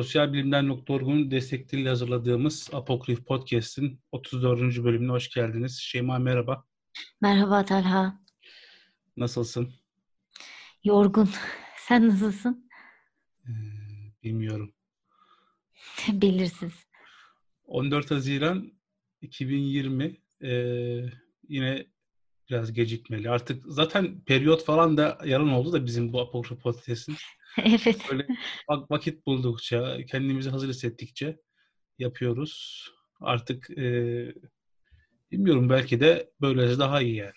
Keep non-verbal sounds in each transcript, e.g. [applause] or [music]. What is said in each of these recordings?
Sosyalbilimler.org'un destekleriyle hazırladığımız Apokrif Podcast'in 34. bölümüne hoş geldiniz. Şeyma merhaba. Merhaba Talha. Nasılsın? Yorgun. [laughs] Sen nasılsın? Ee, bilmiyorum. [laughs] Belirsiz. 14 Haziran 2020 ee, yine biraz gecikmeli. Artık zaten periyot falan da yarın oldu da bizim bu Apokrif Podcast'in. [laughs] evet. Böyle vakit buldukça, kendimizi hazır hissettikçe yapıyoruz. Artık e, bilmiyorum belki de böylece daha iyi yani.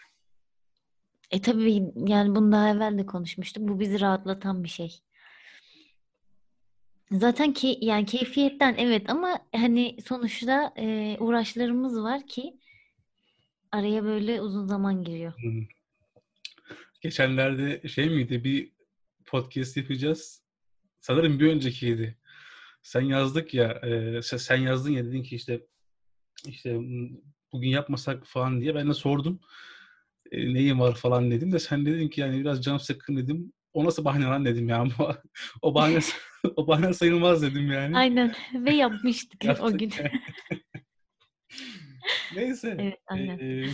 E tabii yani bunu daha evvel de konuşmuştuk. Bu bizi rahatlatan bir şey. Zaten ki yani keyfiyetten evet ama hani sonuçta e, uğraşlarımız var ki araya böyle uzun zaman giriyor. Geçenlerde şey miydi bir podcast yapacağız. Sanırım bir öncekiydi. Sen yazdık ya, e, sen yazdın ya dedin ki işte işte bugün yapmasak falan diye ben de sordum. E, neyim var falan dedim de sen dedin ki yani biraz canım sıkkın dedim. O nasıl bahane lan dedim ya. [laughs] o bahane o bahane sayılmaz dedim yani. Aynen ve yapmıştık [laughs] Yaptık o gün. yani. [laughs] Neyse. Evet aynen. Ee,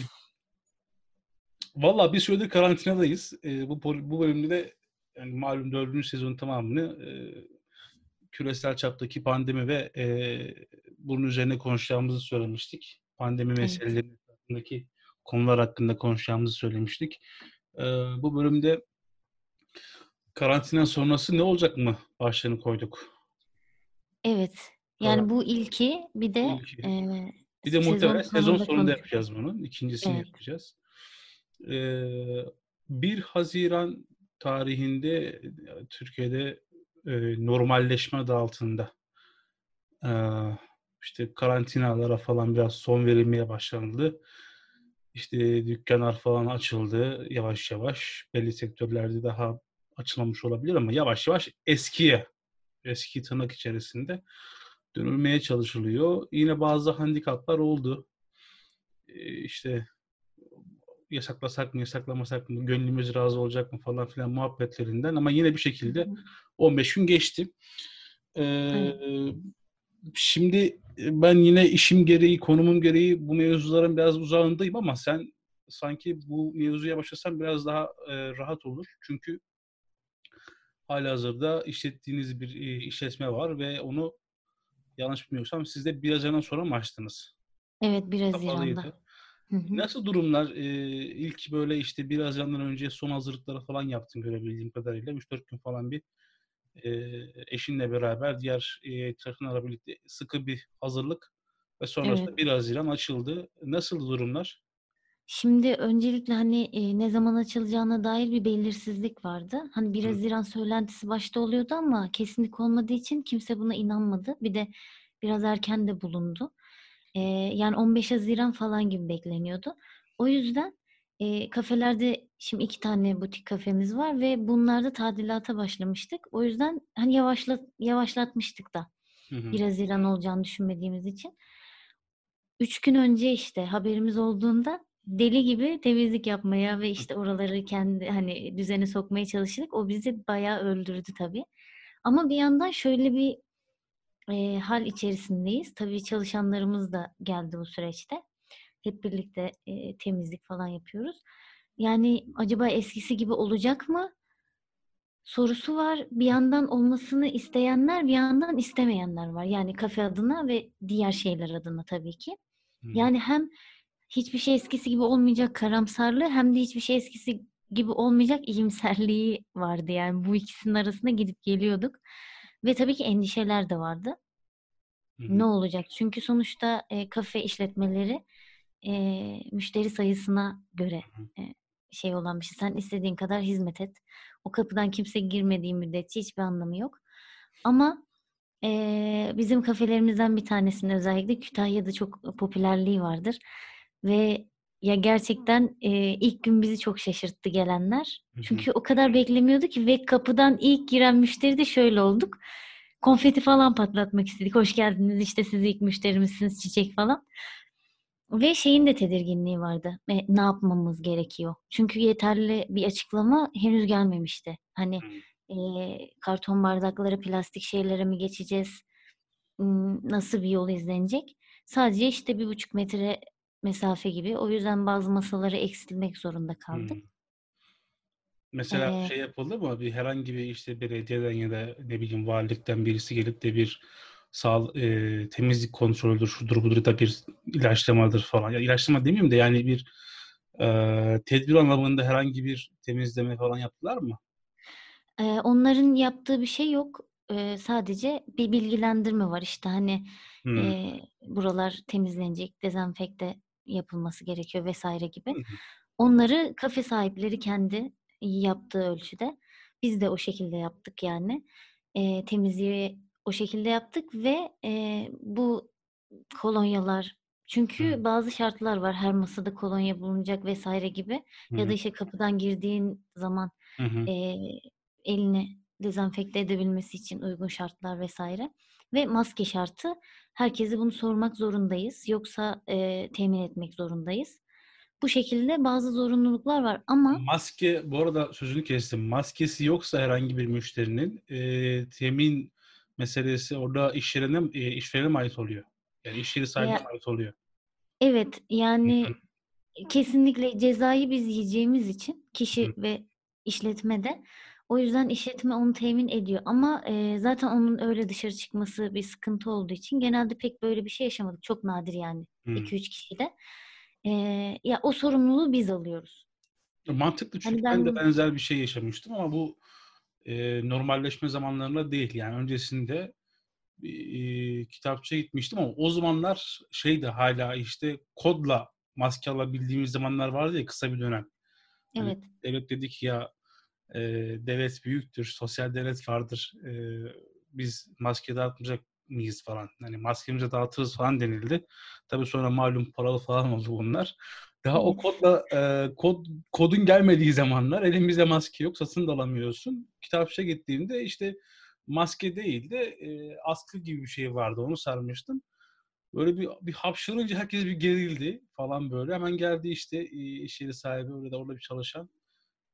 Valla bir süredir karantinadayız. Ee, bu bu bölümde de yani malum dördüncü sezonun tamamını e, küresel çaptaki pandemi ve e, bunun üzerine konuşacağımızı söylemiştik. Pandemi Evet. meseleleri hakkındaki konular hakkında konuşacağımızı söylemiştik. E, bu bölümde karantina sonrası ne olacak mı başlığını koyduk. Evet. Yani Karan- bu ilki bir de İlki. e, Bir de sezon muhtemelen sezon sonunda yapacağız bunun. İkincisini Evet. yapacağız. Ee, 1 Haziran tarihinde e, Türkiye'de e, normalleşme adı altında e, işte karantinalara falan biraz son verilmeye başlanıldı. İşte dükkanlar falan açıldı yavaş yavaş. Belli sektörlerde daha açılmamış olabilir ama yavaş yavaş eskiye, eski tırnak içerisinde dönülmeye çalışılıyor. Yine bazı handikaplar oldu. Ee, işte yasaklasak mı, yasaklamasak mı, gönlümüz razı olacak mı falan filan muhabbetlerinden ama yine bir şekilde 15 gün geçti. Ee, şimdi ben yine işim gereği, konumum gereği bu mevzuların biraz uzağındayım ama sen sanki bu mevzuya başlasan biraz daha e, rahat olur. Çünkü halihazırda işlettiğiniz bir e, işletme var ve onu yanlış bilmiyorsam siz de bir Haziran sonra mı açtınız? Evet 1 Haziran'da. Kapalıydı. Hı hı. Nasıl durumlar? Ee, ilk böyle işte bir Haziran'dan önce son hazırlıkları falan yaptın görebildiğim kadarıyla. 3-4 gün falan bir e, eşinle beraber diğer e, taraflarla birlikte sıkı bir hazırlık ve sonrasında Evet. 1 Haziran açıldı. Nasıl durumlar? Şimdi öncelikle hani e, ne zaman açılacağına dair bir belirsizlik vardı. Hani 1 Hı. Haziran söylentisi başta oluyordu ama kesinlik olmadığı için kimse buna inanmadı. Bir de biraz erken de bulundu. E, yani 15 Haziran falan gibi bekleniyordu. O yüzden e, kafelerde şimdi iki tane butik kafemiz var ve bunlarda tadilata başlamıştık. O yüzden hani yavaşlat yavaşlatmıştık da. Hı hı. 1 Haziran olacağını düşünmediğimiz için. Üç gün önce işte haberimiz olduğunda deli gibi temizlik yapmaya ve işte oraları kendi hani düzene sokmaya çalıştık. O bizi bayağı öldürdü tabii. Ama bir yandan şöyle bir e, hal içerisindeyiz. Tabii çalışanlarımız da geldi bu süreçte. Hep birlikte e, temizlik falan yapıyoruz. Yani acaba eskisi gibi olacak mı? Sorusu var. Bir yandan olmasını isteyenler, bir yandan istemeyenler var. Yani kafe adına ve diğer şeyler adına tabii ki. Hı. Yani hem hiçbir şey eskisi gibi olmayacak karamsarlığı hem de hiçbir şey eskisi gibi olmayacak iyimserliği vardı. Yani bu ikisinin arasında gidip geliyorduk. Ve tabii ki endişeler de vardı. Hı hı. Ne olacak? Çünkü sonuçta e, kafe işletmeleri e, müşteri sayısına göre e, şey olan bir şey. Sen istediğin kadar hizmet et. O kapıdan kimse girmediği müddetçe hiçbir anlamı yok. Ama e, bizim kafelerimizden bir tanesinin özellikle Kütahya'da çok popülerliği vardır. Ve ya gerçekten e, ilk gün bizi çok şaşırttı gelenler. Hı hı. Çünkü o kadar beklemiyordu ki ve kapıdan ilk giren müşteri de şöyle olduk. Konfeti falan patlatmak istedik. Hoş geldiniz işte siz ilk müşterimizsiniz çiçek falan. Ve şeyin de tedirginliği vardı. E, ne yapmamız gerekiyor? Çünkü yeterli bir açıklama henüz gelmemişti. Hani. Eee, karton bardaklara, plastik şeylere mi geçeceğiz? Nasıl bir yol izlenecek? Sadece işte 1,5 metre mesafe gibi. O yüzden bazı masaları eksiltmek zorunda kaldık. Hımm. Mesela Eee şey yapıldı mı? Bir herhangi bir işte belediyeden ya da ne bileyim valilikten birisi gelip de bir sağ eee, temizlik kontrolüdür, şudur budur da bir ilaçlamadır falan. Ya ilaçlama demeyeyim de yani bir, eee, tedbir anlamında herhangi bir temizleme falan yaptılar mı? Eee, onların yaptığı bir şey yok. Eee, sadece bir bilgilendirme var. İşte, hani, Hımm. eee, buralar temizlenecek, dezenfekte yapılması gerekiyor. Hı gibi. Onları kafe sahipleri kendi yaptığı ölçüde. Biz de o şekilde yaptık yani. Eee, temizliği o şekilde yaptık ve, eee, bu kolonyalar çünkü bazı şartlar var. Her masada kolonya bulunacak vs. gibi Hı ya da, işte, kapıdan girdiğin zaman, hı. eee, elini dezenfekte edebilmesi için uygun şartlar vs. ve maske şartı. Herkese bunu sormak zorundayız. Yoksa, eee, temin etmek zorundayız. Bu şekilde bazı zorunluluklar var ama Maske bu arada sözünü kestim. Maskesi yoksa herhangi bir müşterinin, eee, temin meselesi orada işverene mi eee, işverene mi ait oluyor? Yani iş yeri sahibine Ya ait oluyor? Evet, yani, kesinlikle cezayı biz yiyeceğimiz için kişi hı. ve işletme de o yüzden işletme onu temin ediyor ama, eee, zaten onun öyle dışarı çıkması bir sıkıntı olduğu için genelde pek böyle bir şey yaşamadık. Çok nadir yani Hımm. 2-3 kişide. Eee, ya, o sorumluluğu biz alıyoruz. E, mantıklı çünkü Hani ben de ben benzer bir şey yaşamıştım ama bu, eee, normalleşme zamanlarında değil. Yani öncesinde iii, kitapçıya gitmiştim ama o zamanlar şeydi hâlâ, işte, kodla maske alabildiğimiz zamanlar vardı ya kısa bir dönem. Hani, Evet. devlet dedi ki ya, eee, devlet büyüktür, sosyal devlet vardır, eee, biz maske dağıtmayacak mıyız falan. Hani, maskemizi dağıtırız falan denildi. Tabii sonra malum paralı falan [laughs] oldu bunlar. Daha o kodla, eee, kod kodun gelmediği zamanlar elimizde maske yok, satın da alamıyorsun. Kitapçıya gittiğimde, işte, maske değil de, eee, askı gibi bir şey vardı. Onu sarmıştım. Böyle bir bir hapşırınca herkes bir gerildi falan böyle. Hemen geldi, işte, iii, iş yeri sahibi orada orada bir çalışan.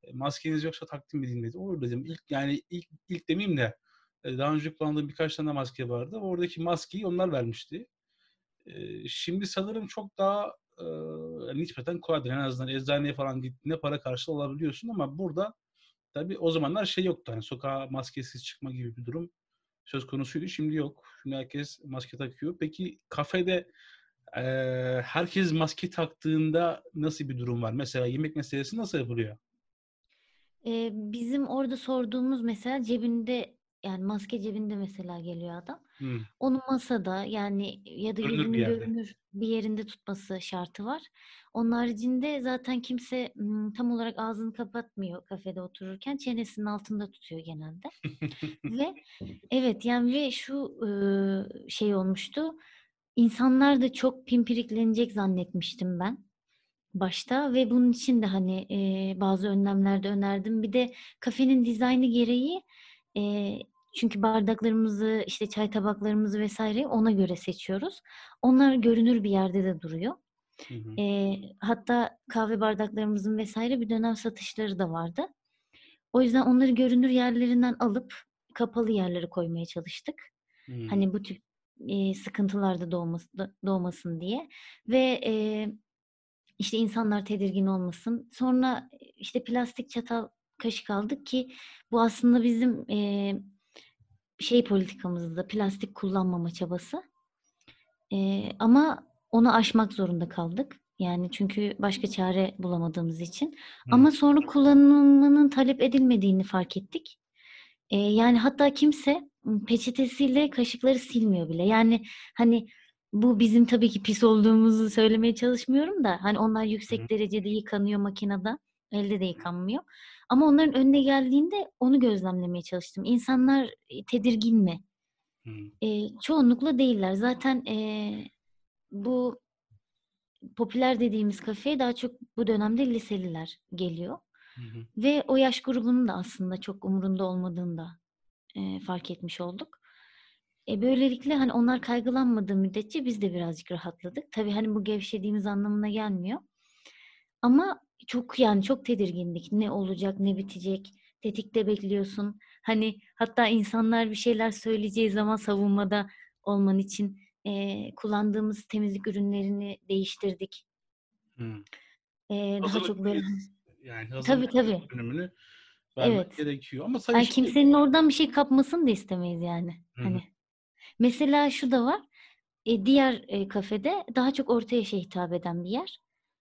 Eee, "Maskeniz yoksa takdim edeyim." dedi. "Olur." dedim. İlk yani ilk ilk demeyeyim de, eee, daha önce kullandığım birkaç tane maske vardı. Oradaki maskeyi onlar vermişti. Eee, şimdi sanırım çok daha, ııı, nispeten kolaydır. En azından eczaneye falan gittiğinde para karşılığı alabiliyorsun ama burada tabii o zamanlar şey yoktu, hani, sokağa maskesiz çıkma gibi bir durum söz konusuydu. Şimdi yok. Şimdi herkes maske takıyor. Peki kafede, herkes maske taktığında nasıl bir durum var? Mesela yemek meselesi nasıl yapılıyor? Eee, bizim orada sorduğumuz mesela cebinde, yani, maske cebinde mesela geliyor adam. Hımm. Onu masada, yani, ya da Görünür bir yüzünün yerde. görünür bir yerinde tutması şartı var. Onun haricinde zaten kimse, tam olarak ağzını kapatmıyor kafede otururken. Çenesinin altında tutuyor genelde [laughs] ve evet, yani, ve şu, şey olmuştu, insanlar da çok pimpiriklenecek zannetmiştim ben başta ve bunun için de, hani, eee, bazı önlemler de önerdim. Bir de kafenin dizaynı gereği, eee, çünkü bardaklarımızı, işte, çay tabaklarımızı vs.'yi ona göre seçiyoruz. Onlar görünür bir yerde de duruyor. Hı hı. Eee, hatta kahve bardaklarımızın vs. bir dönem satışları da vardı. O yüzden onları görünür yerlerinden alıp kapalı yerlere koymaya çalıştık. Hımm. Hani, bu tip, eee, sıkıntılar da doğması doğmasın diye ve, eee, işte, insanlar tedirgin olmasın. Sonra, işte, plastik çatal, kaşık aldık ki bu aslında bizim, eee, şey politikamızda, plastik kullanmama çabası. Eee, ama onu aşmak zorunda kaldık. Yani, çünkü başka çare bulamadığımız için. Hımm. Ama sonra kullanılmanın talep edilmediğini fark ettik. Eee, yani, hatta kimse, peçetesiyle kaşıkları silmiyor bile. Yani, hani, bu bizim tabii ki pis olduğumuzu söylemeye çalışmıyorum da, hani, onlar Hı hı. yüksek derecede yıkanıyor makinede, elde de yıkanmıyor. Ama onların önüne geldiğinde onu gözlemlemeye çalıştım. İnsanlar, eee, tedirgin mi? Eee, çoğunlukla değiller. Zaten, eee, bu popüler dediğimiz kafeye daha çok bu dönemde liseliler geliyor Hı hı. ve o yaş grubunun da aslında çok umurunda olmadığını da, eee, fark etmiş olduk. E, böylelikle, hani, onlar kaygılanmadığı müddetçe biz de birazcık rahatladık. Tabii, hani, bu gevşediğimiz anlamına gelmiyor ama çok, yani, çok tedirgindik. Ne olacak, ne bitecek? tetikte bekliyorsun. Hani hatta insanlar bir şeyler söyleyeceği zaman savunmada olman için e, kullandığımız temizlik ürünlerini değiştirdik. Hmm. E, daha çok böyle yani tabii tabii. Bölümünü vermek evet. gerekiyor. Ama tabii yani kimsenin oradan bir şey kapmasını da istemeyiz yani. Hı-hı. Hani mesela şu da var. E, diğer e, kafede daha çok orta yaşa hitap eden bir yer.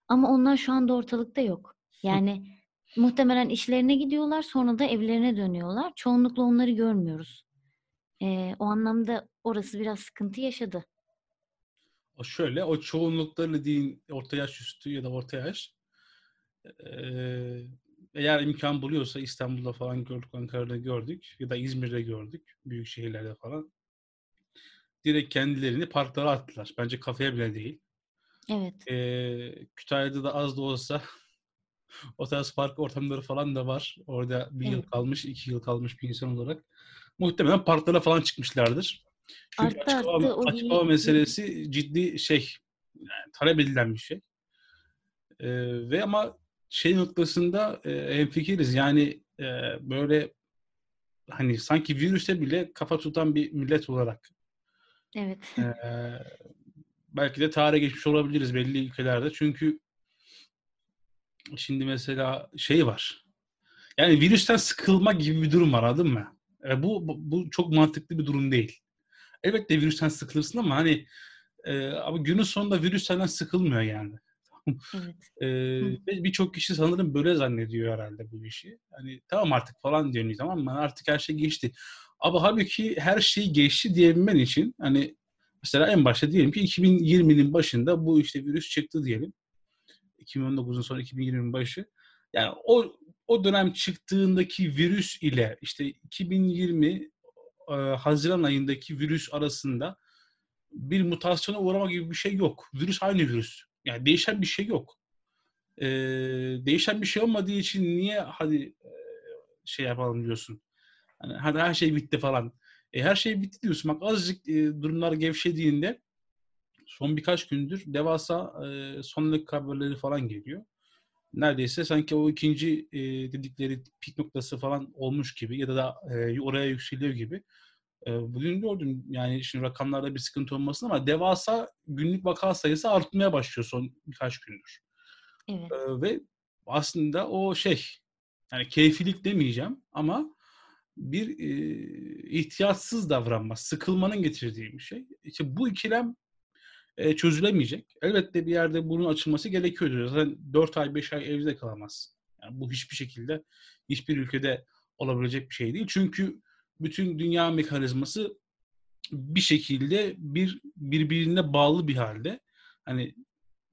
Ama onlar şu anda ortalıkta yok. Yani muhtemelen işlerine gidiyorlar sonra da evlerine dönüyorlar. Çoğunlukla onları görmüyoruz. E, o anlamda orası biraz sıkıntı yaşadı. O şöyle, o çoğunlukları dediğin orta yaş üstü ya da orta yaş eğer imkan buluyorsa İstanbul'da falan gördük, Ankara'da gördük ya da İzmir'de gördük, büyük şehirlerde falan. Direkt kendilerini parklara attılar. Bence kafeye bile değil. Evet. E, Kütahya'da da az da olsa [laughs] o tarz park ortamları falan da var. Orada bir evet. yıl kalmış, iki yıl kalmış bir insan olarak. Muhtemelen parklara falan çıkmışlardır. Çünkü arttı, açık hava, arttı, açık hava meselesi ciddi şey, yani talep edilen bir şey. Ee, ve ama şey noktasında e, hemfikiriz. Yani e, böyle hani sanki virüse bile kafa tutan bir millet olarak. Evet. E, belki de tarihe geçmiş olabiliriz belli ülkelerde. Çünkü şimdi mesela şey var. Yani virüsten sıkılma gibi bir durum var anladın mı? E, bu, bu, bu çok mantıklı bir durum değil. Elbette virüsten sıkılırsın ama hani e, ama günün sonunda virüs senden sıkılmıyor yani. Evet. [laughs] ee, Birçok kişi sanırım böyle zannediyor herhalde bu işi. Hani tamam artık falan diyor tamam mı? Artık her şey geçti. Ama halbuki her şey geçti diyebilmen için hani mesela en başta diyelim ki 2020'nin başında bu işte virüs çıktı diyelim. 2019'un sonra 2020'nin başı. Yani o o dönem çıktığındaki virüs ile işte 2020 e, Haziran ayındaki virüs arasında bir mutasyona uğrama gibi bir şey yok. Virüs aynı virüs. Yani değişen bir şey yok. Ee, değişen bir şey olmadığı için niye hadi e, şey yapalım diyorsun. Hani hadi her şey bitti falan. E, her şey bitti diyorsun. Bak azıcık e, durumlar gevşediğinde son birkaç gündür devasa e, sonluk haberleri falan geliyor. Neredeyse sanki o ikinci e, dedikleri pik noktası falan olmuş gibi ya da, da e, oraya yükseliyor gibi. Bugün gördüm yani şimdi rakamlarda bir sıkıntı olmasın ama devasa günlük vaka sayısı artmaya başlıyor son birkaç gündür. Evet. Ve aslında o şey yani keyfilik demeyeceğim ama bir e, ihtiyatsız davranma, sıkılmanın getirdiği bir şey. İşte bu ikilem e, çözülemeyecek. Elbette bir yerde bunun açılması gerekiyordur. Zaten 4 ay 5 ay evde kalamaz. Yani bu hiçbir şekilde hiçbir ülkede olabilecek bir şey değil. Çünkü bütün dünya mekanizması bir şekilde bir birbirine bağlı bir halde. Hani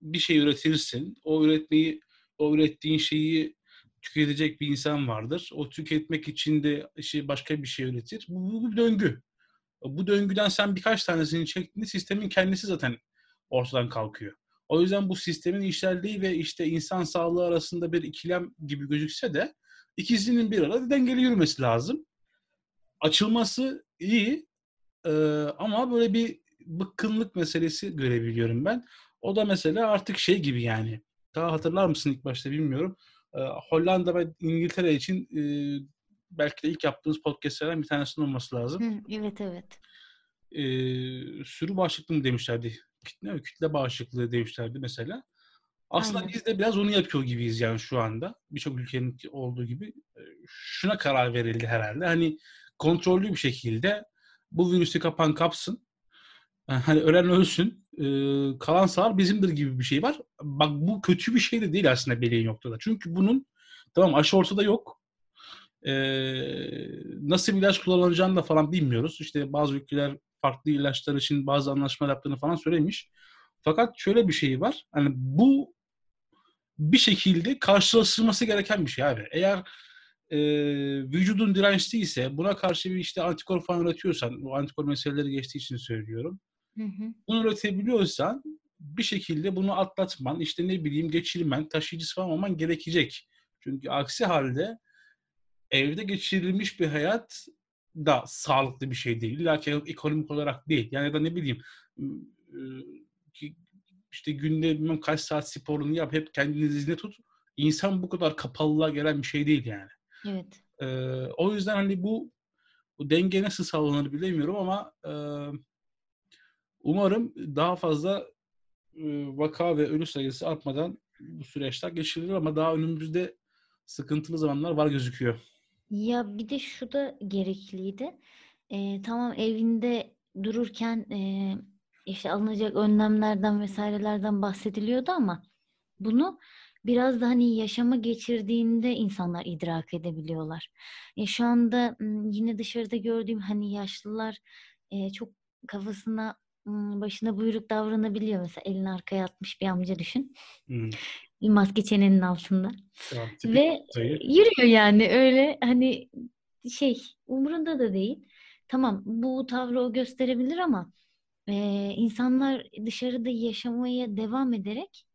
bir şey üretirsin, o üretmeyi, o ürettiğin şeyi tüketecek bir insan vardır. O tüketmek için de işte başka bir şey üretir. Bu, bu bir döngü. Bu döngüden sen birkaç tanesini çektiğinde sistemin kendisi zaten ortadan kalkıyor. O yüzden bu sistemin işlerliği ve işte insan sağlığı arasında bir ikilem gibi gözükse de ikisinin bir arada dengeli yürümesi lazım açılması iyi e, ama böyle bir bıkkınlık meselesi görebiliyorum ben. O da mesela artık şey gibi yani. Daha hatırlar mısın ilk başta bilmiyorum. E, Hollanda ve İngiltere için e, belki de ilk yaptığınız podcastlerden bir tanesinin olması lazım. Hı, evet evet. E, sürü bağışıklığı mı demişlerdi? Kütle, kütle bağışıklığı demişlerdi mesela. Aslında Aynen. biz de biraz onu yapıyor gibiyiz yani şu anda. Birçok ülkenin olduğu gibi. Şuna karar verildi herhalde. Hani kontrollü bir şekilde bu virüsü kapan kapsın. Hani ölen ölsün. E, kalan sağır bizimdir gibi bir şey var. Bak bu kötü bir şey de değil aslında belli noktada. Çünkü bunun tamam aşı ortada yok. E, nasıl bir ilaç kullanılacağını da falan bilmiyoruz. İşte bazı ülkeler farklı ilaçlar için bazı anlaşmalar yaptığını falan söylemiş. Fakat şöyle bir şey var. Hani bu bir şekilde karşılaştırılması gereken bir şey abi. Eğer e, vücudun dirençliyse buna karşı bir işte antikor falan üretiyorsan, bu antikor meseleleri geçtiği için söylüyorum. Hı hı. Bunu üretebiliyorsan bir şekilde bunu atlatman, işte ne bileyim geçirmen, taşıyıcısı falan olman gerekecek. Çünkü aksi halde evde geçirilmiş bir hayat da sağlıklı bir şey değil. İlla ki ekonomik olarak değil. Yani da ne bileyim işte günde bilmem kaç saat sporunu yap, hep kendini izne tut. İnsan bu kadar kapalılığa gelen bir şey değil yani. Evet. E, o yüzden hani bu, bu denge nasıl sağlanır bilemiyorum ama e, umarım daha fazla e, vaka ve ölü sayısı artmadan bu süreçler geçirilir ama daha önümüzde sıkıntılı zamanlar var gözüküyor. Ya bir de şu da gerekliydi. Ee, tamam evinde dururken e, işte alınacak önlemlerden vesairelerden bahsediliyordu ama bunu biraz da hani yaşama geçirdiğinde insanlar idrak edebiliyorlar. E, şu anda yine dışarıda gördüğüm hani yaşlılar e, çok kafasına başına buyruk davranabiliyor. Mesela elini arkaya atmış bir amca düşün. Hmm. Bir maske çenenin altında. Ya, Ve sayı. yürüyor yani öyle hani şey umurunda da değil. Tamam bu tavrı o gösterebilir ama e, insanlar dışarıda yaşamaya devam ederek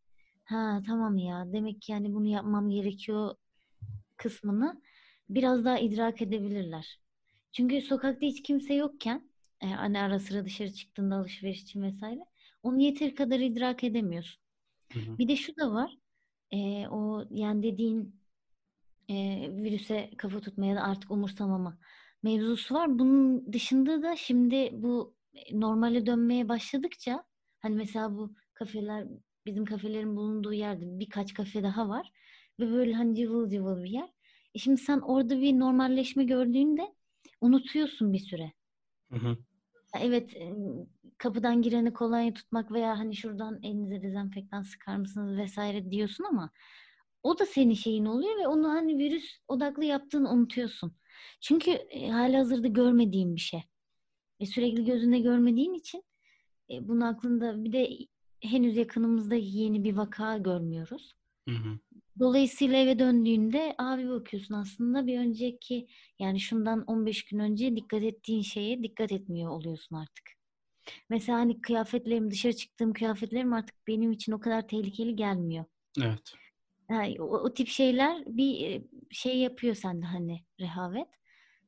ha tamam ya demek ki yani bunu yapmam gerekiyor kısmını biraz daha idrak edebilirler. Çünkü sokakta hiç kimse yokken e, hani ara sıra dışarı çıktığında alışveriş için vesaire onu yeteri kadar idrak edemiyorsun. Hı hı. Bir de şu da var. E, o yani dediğin e, virüse kafa tutmaya da artık umursamama mevzusu var. Bunun dışında da şimdi bu normale dönmeye başladıkça hani mesela bu kafeler bizim kafelerin bulunduğu yerde birkaç kafe daha var ve böyle hani cıvıl cıvıl bir yer. E şimdi sen orada bir normalleşme gördüğünde unutuyorsun bir süre. Hı hı. Evet, kapıdan gireni kolonya tutmak veya hani şuradan elinize dezenfektan sıkar mısınız vesaire diyorsun ama o da senin şeyin oluyor ve onu hani virüs odaklı yaptığını unutuyorsun. Çünkü e, hali hazırda görmediğin bir şey. E, sürekli gözünde görmediğin için e, bunun aklında bir de henüz yakınımızda yeni bir vaka görmüyoruz. Hı hı. Dolayısıyla eve döndüğünde abi bakıyorsun aslında bir önceki yani şundan 15 gün önce dikkat ettiğin şeye dikkat etmiyor oluyorsun artık. Mesela hani kıyafetlerim dışarı çıktığım kıyafetlerim artık benim için o kadar tehlikeli gelmiyor. Evet. Yani o, o tip şeyler bir şey yapıyor sende hani rehavet.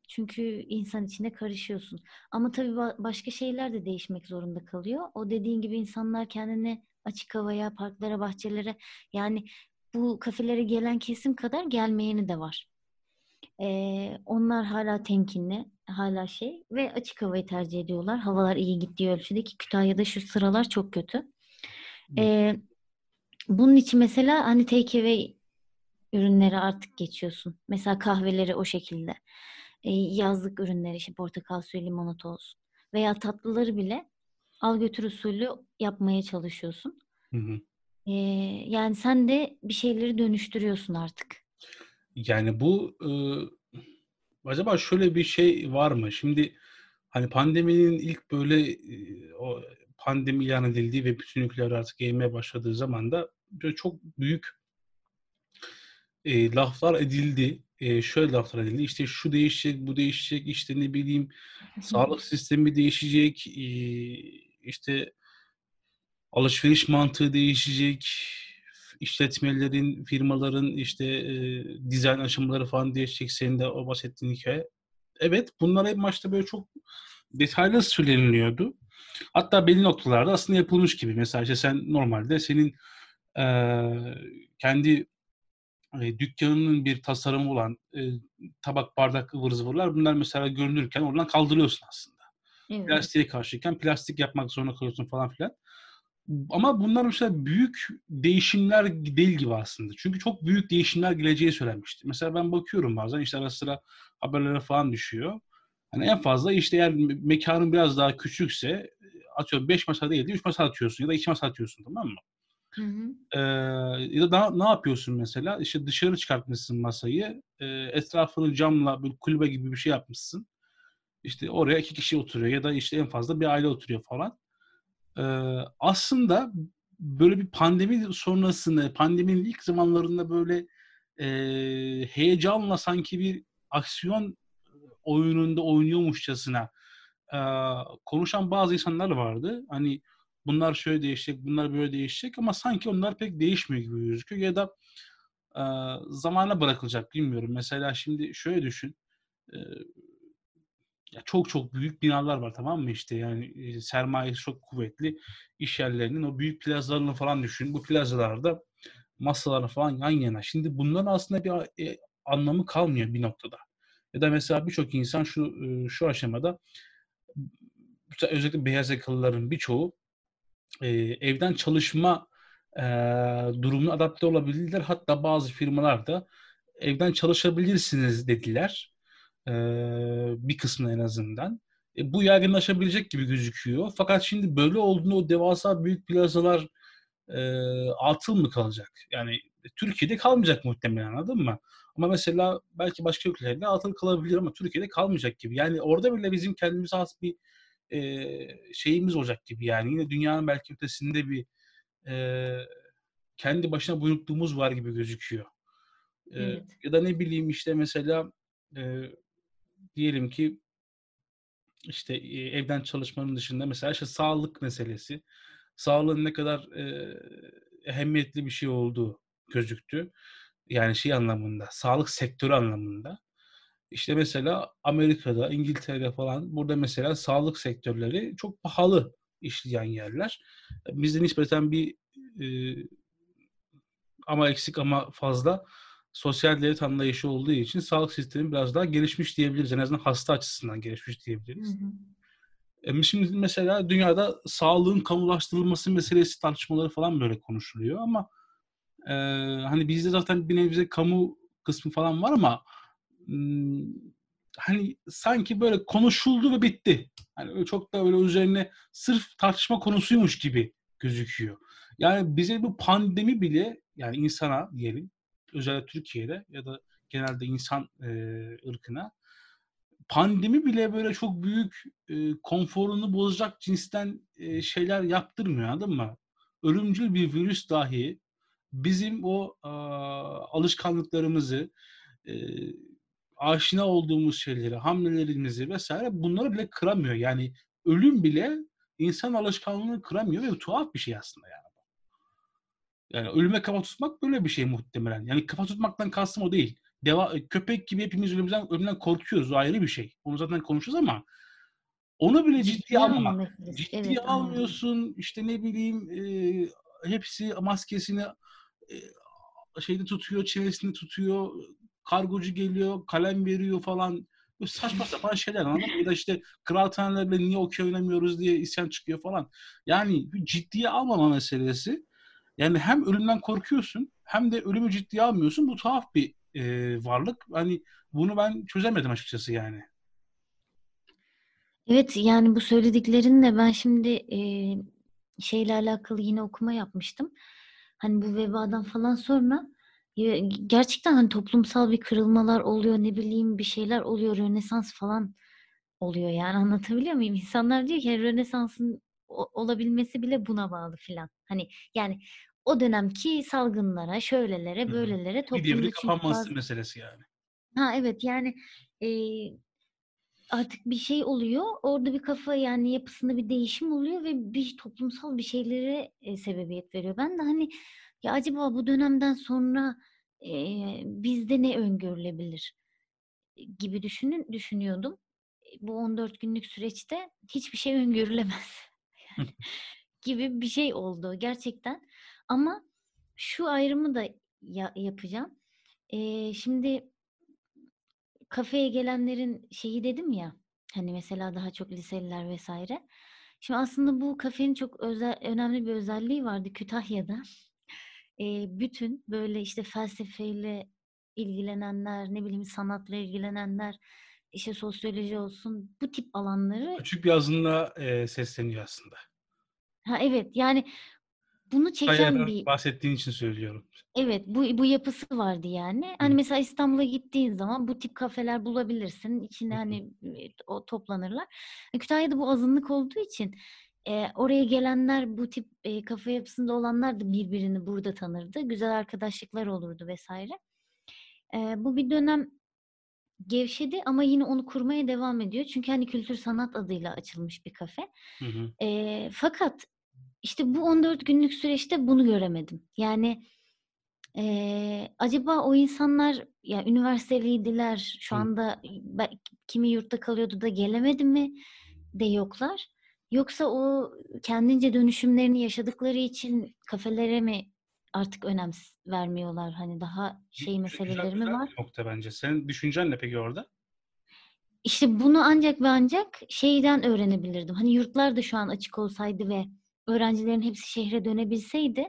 Çünkü insan içinde karışıyorsun. Ama tabii başka şeyler de değişmek zorunda kalıyor. O dediğin gibi insanlar kendini açık havaya, parklara, bahçelere yani bu kafelere gelen kesim kadar gelmeyeni de var. Ee, onlar hala temkinli, hala şey ve açık havayı tercih ediyorlar. Havalar iyi gittiği ölçüde ki Kütahya'da şu sıralar çok kötü. Ee, bunun için mesela hani take away ürünleri artık geçiyorsun. Mesela kahveleri o şekilde. Ee, yazlık ürünleri işte portakal suyu, limonata olsun. Veya tatlıları bile al götür usulü yapmaya çalışıyorsun. Hı hı. Ee, yani sen de bir şeyleri dönüştürüyorsun artık. Yani bu e, acaba şöyle bir şey var mı? Şimdi hani pandeminin ilk böyle e, o pandemi ilan edildiği ve bütün ülkeler artık yayılmaya başladığı zaman da böyle çok büyük e, laflar edildi. E, şöyle laflar edildi. İşte şu değişecek, bu değişecek, işte ne bileyim sağlık sistemi değişecek, e, işte alışveriş mantığı değişecek, işletmelerin, firmaların işte e, dizayn aşamaları falan değişecek. Senin de o bahsettiğin hikaye. Evet bunlar hep maçta böyle çok detaylı söyleniliyordu. Hatta belli noktalarda aslında yapılmış gibi. Mesela işte sen normalde senin e, kendi e, dükkanının bir tasarımı olan e, tabak, bardak, ıvır zıvırlar bunlar mesela görünürken oradan kaldırıyorsun aslında. Evet. Plastiğe karşıyken plastik yapmak zorunda kalıyorsun falan filan. Ama bunlar mesela büyük değişimler değil gibi aslında. Çünkü çok büyük değişimler geleceği söylenmişti. Mesela ben bakıyorum bazen işte ara sıra haberlere falan düşüyor. Hani en fazla işte eğer mekanın biraz daha küçükse atıyorum 5 masa değil de 3 masa atıyorsun ya da 2 masa atıyorsun tamam mı? Hı hı. Ee, ya da daha, ne yapıyorsun mesela? İşte dışarı çıkartmışsın masayı. E, etrafını camla böyle kulübe gibi bir şey yapmışsın. İşte oraya iki kişi oturuyor ya da işte en fazla bir aile oturuyor falan aslında böyle bir pandemi sonrasında, pandeminin ilk zamanlarında böyle e, heyecanla sanki bir aksiyon oyununda oynuyormuşçasına e, konuşan bazı insanlar vardı. Hani bunlar şöyle değişecek, bunlar böyle değişecek ama sanki onlar pek değişmiyor gibi gözüküyor ya da e, zamana bırakılacak bilmiyorum. Mesela şimdi şöyle düşün. E, ya çok çok büyük binalar var tamam mı işte yani sermayesi çok kuvvetli iş yerlerinin o büyük plazalarını falan düşün. Bu plazalarda masalar falan yan yana. Şimdi bunların aslında bir e, anlamı kalmıyor bir noktada. Ya da mesela birçok insan şu şu aşamada özellikle beyaz yakalıların birçoğu e, evden çalışma e, durumuna adapte olabildiler. Hatta bazı firmalar da evden çalışabilirsiniz dediler. E, bir kısmı en azından. E, bu yaygınlaşabilecek gibi gözüküyor. Fakat şimdi böyle olduğunda o devasa büyük plazalar e, atıl mı kalacak? Yani Türkiye'de kalmayacak muhtemelen anladın mı? Ama mesela belki başka ülkelerde atıl kalabilir ama Türkiye'de kalmayacak gibi. Yani orada bile bizim kendimize has bir e, şeyimiz olacak gibi yani. Yine dünyanın belki ötesinde bir e, kendi başına buyrukluğumuz var gibi gözüküyor. E, evet. Ya da ne bileyim işte mesela e, diyelim ki işte evden çalışmanın dışında mesela işte sağlık meselesi. Sağlığın ne kadar e, ehemmiyetli bir şey olduğu gözüktü. Yani şey anlamında, sağlık sektörü anlamında. İşte mesela Amerika'da, İngiltere'de falan burada mesela sağlık sektörleri çok pahalı işleyen yerler. Bizde nispeten bir e, ama eksik ama fazla sosyal devlet anlayışı olduğu için sağlık sistemi biraz daha gelişmiş diyebiliriz. En azından hasta açısından gelişmiş diyebiliriz. Hı hı. E, şimdi mesela dünyada sağlığın kamulaştırılması meselesi tartışmaları falan böyle konuşuluyor ama e, hani bizde zaten bir nevi kamu kısmı falan var ama hani sanki böyle konuşuldu ve bitti. Hani çok da öyle üzerine sırf tartışma konusuymuş gibi gözüküyor. Yani bize bu pandemi bile yani insana diyelim özellikle Türkiye'de ya da genelde insan e, ırkına pandemi bile böyle çok büyük e, konforunu bozacak cinsten e, şeyler yaptırmıyor anladın mı? Ölümcül bir virüs dahi bizim o a, alışkanlıklarımızı e, aşina olduğumuz şeyleri, hamlelerimizi vesaire bunları bile kıramıyor. Yani ölüm bile insan alışkanlığını kıramıyor ve tuhaf bir şey aslında yani. Yani ölüme kafa tutmak böyle bir şey muhtemelen. Yani kafa tutmaktan kastım o değil. Deva, köpek gibi hepimiz ölümden, ölümden korkuyoruz. O ayrı bir şey. Onu zaten konuşuruz ama onu bile ciddiye, ciddiye almamak. Ciddiye evet, almıyorsun. Anladım. İşte ne bileyim e, hepsi maskesini e, şeyde tutuyor, çenesini tutuyor kargocu geliyor, kalem veriyor falan. Böyle saçma sapan [laughs] şeyler anladın mı? Ya da işte kıraathanelerle niye okey oynamıyoruz diye isyan çıkıyor falan. Yani ciddiye almama meselesi. Yani hem ölümden korkuyorsun hem de ölümü ciddiye almıyorsun. Bu tuhaf bir e, varlık. Hani bunu ben çözemedim açıkçası yani. Evet yani bu söylediklerinle ben şimdi e, şeyle alakalı yine okuma yapmıştım. Hani bu vebadan falan sonra gerçekten hani toplumsal bir kırılmalar oluyor ne bileyim bir şeyler oluyor Rönesans falan oluyor yani anlatabiliyor muyum? İnsanlar diyor ki Rönesans'ın olabilmesi bile buna bağlı filan. Hani yani o dönemki salgınlara, şöylelere, böylelere toplumda bir devri kapanması bazı... meselesi yani. Ha evet yani e, artık bir şey oluyor. Orada bir kafa yani yapısında bir değişim oluyor ve bir toplumsal bir şeylere e, sebebiyet veriyor. Ben de hani ya acaba bu dönemden sonra e, bizde ne öngörülebilir gibi düşünün düşünüyordum. Bu 14 günlük süreçte hiçbir şey öngörülemez. [laughs] gibi bir şey oldu gerçekten. Ama şu ayrımı da ya- yapacağım. E, şimdi kafeye gelenlerin şeyi dedim ya hani mesela daha çok liseliler vesaire. Şimdi aslında bu kafenin çok özel, önemli bir özelliği vardı Kütahya'da [laughs] e, bütün böyle işte felsefeyle ilgilenenler, ne bileyim sanatla ilgilenenler, işte sosyoloji olsun bu tip alanları küçük bir azınlığa e, sesleniyor aslında. Ha evet yani bunu çeken bir bahsettiğin için söylüyorum. Evet bu bu yapısı vardı yani. Hani Hı. mesela İstanbul'a gittiğin zaman bu tip kafeler bulabilirsin. İçine hani o toplanırlar. E, Kütahya'da bu azınlık olduğu için e, oraya gelenler bu tip e, kafa yapısında olanlar da birbirini burada tanırdı. Güzel arkadaşlıklar olurdu vesaire. E, bu bir dönem gevşedi ama yine onu kurmaya devam ediyor. Çünkü hani kültür sanat adıyla açılmış bir kafe. Hı hı. E, fakat işte bu 14 günlük süreçte bunu göremedim. Yani e, acaba o insanlar ya üniversiteliydiler şu anda kimi yurtta kalıyordu da gelemedi mi de yoklar. Yoksa o kendince dönüşümlerini yaşadıkları için kafelere mi artık önem vermiyorlar? Hani daha şey meseleleri mi var? Nokta bence. Senin düşüncen ne peki orada? İşte bunu ancak ve ancak şeyden öğrenebilirdim. Hani yurtlar da şu an açık olsaydı ve öğrencilerin hepsi şehre dönebilseydi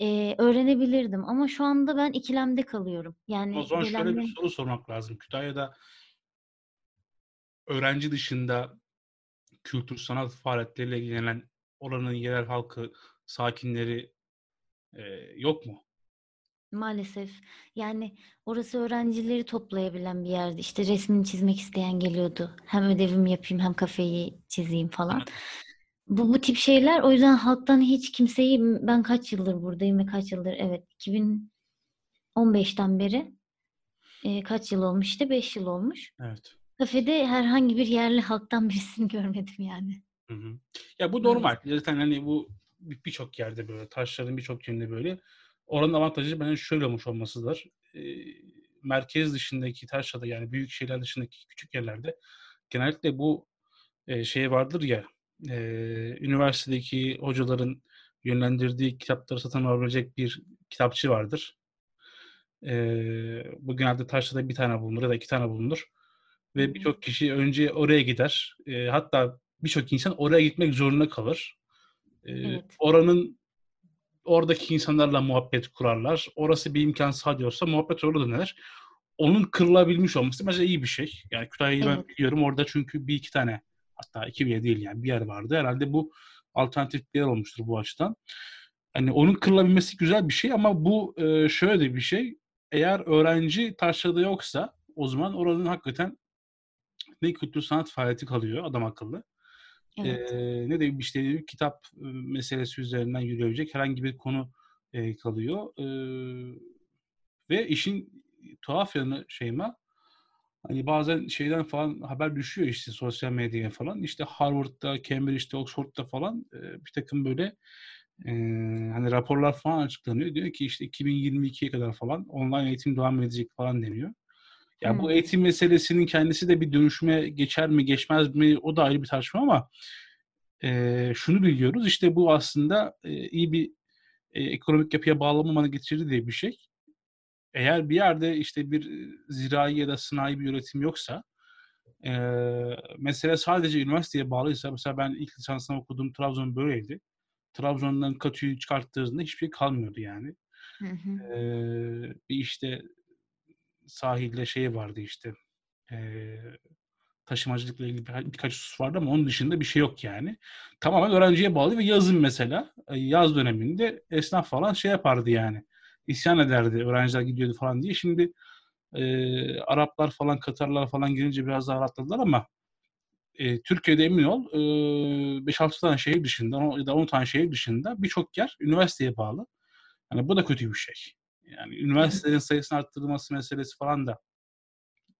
e, öğrenebilirdim. Ama şu anda ben ikilemde kalıyorum. Yani O zaman şöyle bir soru sormak lazım. Kütahya'da öğrenci dışında kültür sanat faaliyetleriyle ilgilenen oranın yerel halkı, sakinleri e, yok mu? maalesef yani orası öğrencileri toplayabilen bir yerdi. İşte resmini çizmek isteyen geliyordu. Hem ödevimi yapayım hem kafeyi çizeyim falan. Evet. Bu, bu tip şeyler o yüzden halktan hiç kimseyi ben kaç yıldır buradayım ve kaç yıldır evet 2015'ten beri e, kaç yıl olmuş işte 5 yıl olmuş. Evet. Kafede herhangi bir yerli halktan birisini [laughs] görmedim yani. Hı hı. Ya bu normal. Zaten hani bu bir- birçok yerde böyle. Taşların birçok yerinde böyle. Oranın avantajı bence şöyle olmuş olmasıdır. Ee, merkez dışındaki taşrada yani büyük şehirler dışındaki küçük yerlerde genellikle bu e, şey vardır ya e, üniversitedeki hocaların yönlendirdiği kitapları satın alabilecek bir kitapçı vardır. E, bu genelde taşrada bir tane bulunur ya da iki tane bulunur. Ve birçok kişi önce oraya gider. E, hatta birçok insan oraya gitmek zorunda kalır. E, Evet. oranın oradaki insanlarla muhabbet kurarlar. Orası bir imkan sağlıyorsa muhabbet orada döner. Onun kırılabilmiş olması bence iyi bir şey. Yani Kütahya'yı ben Evet. biliyorum. Orada çünkü bir iki tane hatta iki bile değil yani bir yer vardı. Herhalde bu alternatif bir yer olmuştur bu açıdan. Hani onun kırılabilmesi güzel bir şey ama bu e, şöyle de bir şey. Eğer öğrenci taşrada yoksa o zaman oranın hakikaten ne kültür sanat faaliyeti kalıyor adam akıllı. Evet. Ee, ne de işte bir kitap e, meselesi üzerinden yürüyecek herhangi bir konu e, kalıyor. Ee, ve işin tuhaf yanı Şeyma hani bazen şeyden falan haber düşüyor işte sosyal medyaya falan. İşte Harvard'da, Cambridge'de, Oxford'da falan bir takım böyle e, hani raporlar falan açıklanıyor. Diyor ki işte 2022'ye kadar falan online eğitim devam edecek falan deniyor. Ya bu Hmm. eğitim meselesinin kendisi de bir dönüşüme geçer mi geçmez mi o da ayrı bir tartışma ama e, şunu biliyoruz işte bu aslında e, iyi bir e, ekonomik yapıya bağlamamanı getirir diye bir şey. Eğer bir yerde işte bir zirai ya da sanayi bir üretim yoksa e, mesele sadece üniversiteye bağlıysa mesela ben ilk lisansını okuduğum Trabzon böyleydi. Trabzon'dan katüyü çıkarttığında hiçbir şey kalmıyordu yani. Hı hı. E, bir işte sahilde şey vardı işte e, taşımacılıkla ilgili bir, birkaç husus vardı ama onun dışında bir şey yok yani. Tamamen öğrenciye bağlı ve yazın mesela yaz döneminde esnaf falan şey yapardı yani. İsyan ederdi öğrenciler gidiyordu falan diye. Şimdi e, Araplar falan Katarlar falan girince biraz daha rahatladılar ama e, Türkiye'de emin ol e, 5-6 tane şehir dışında ya da 10 tane şehir dışında birçok yer üniversiteye bağlı. Yani bu da kötü bir şey. Yani üniversitelerin sayısını arttırılması meselesi falan da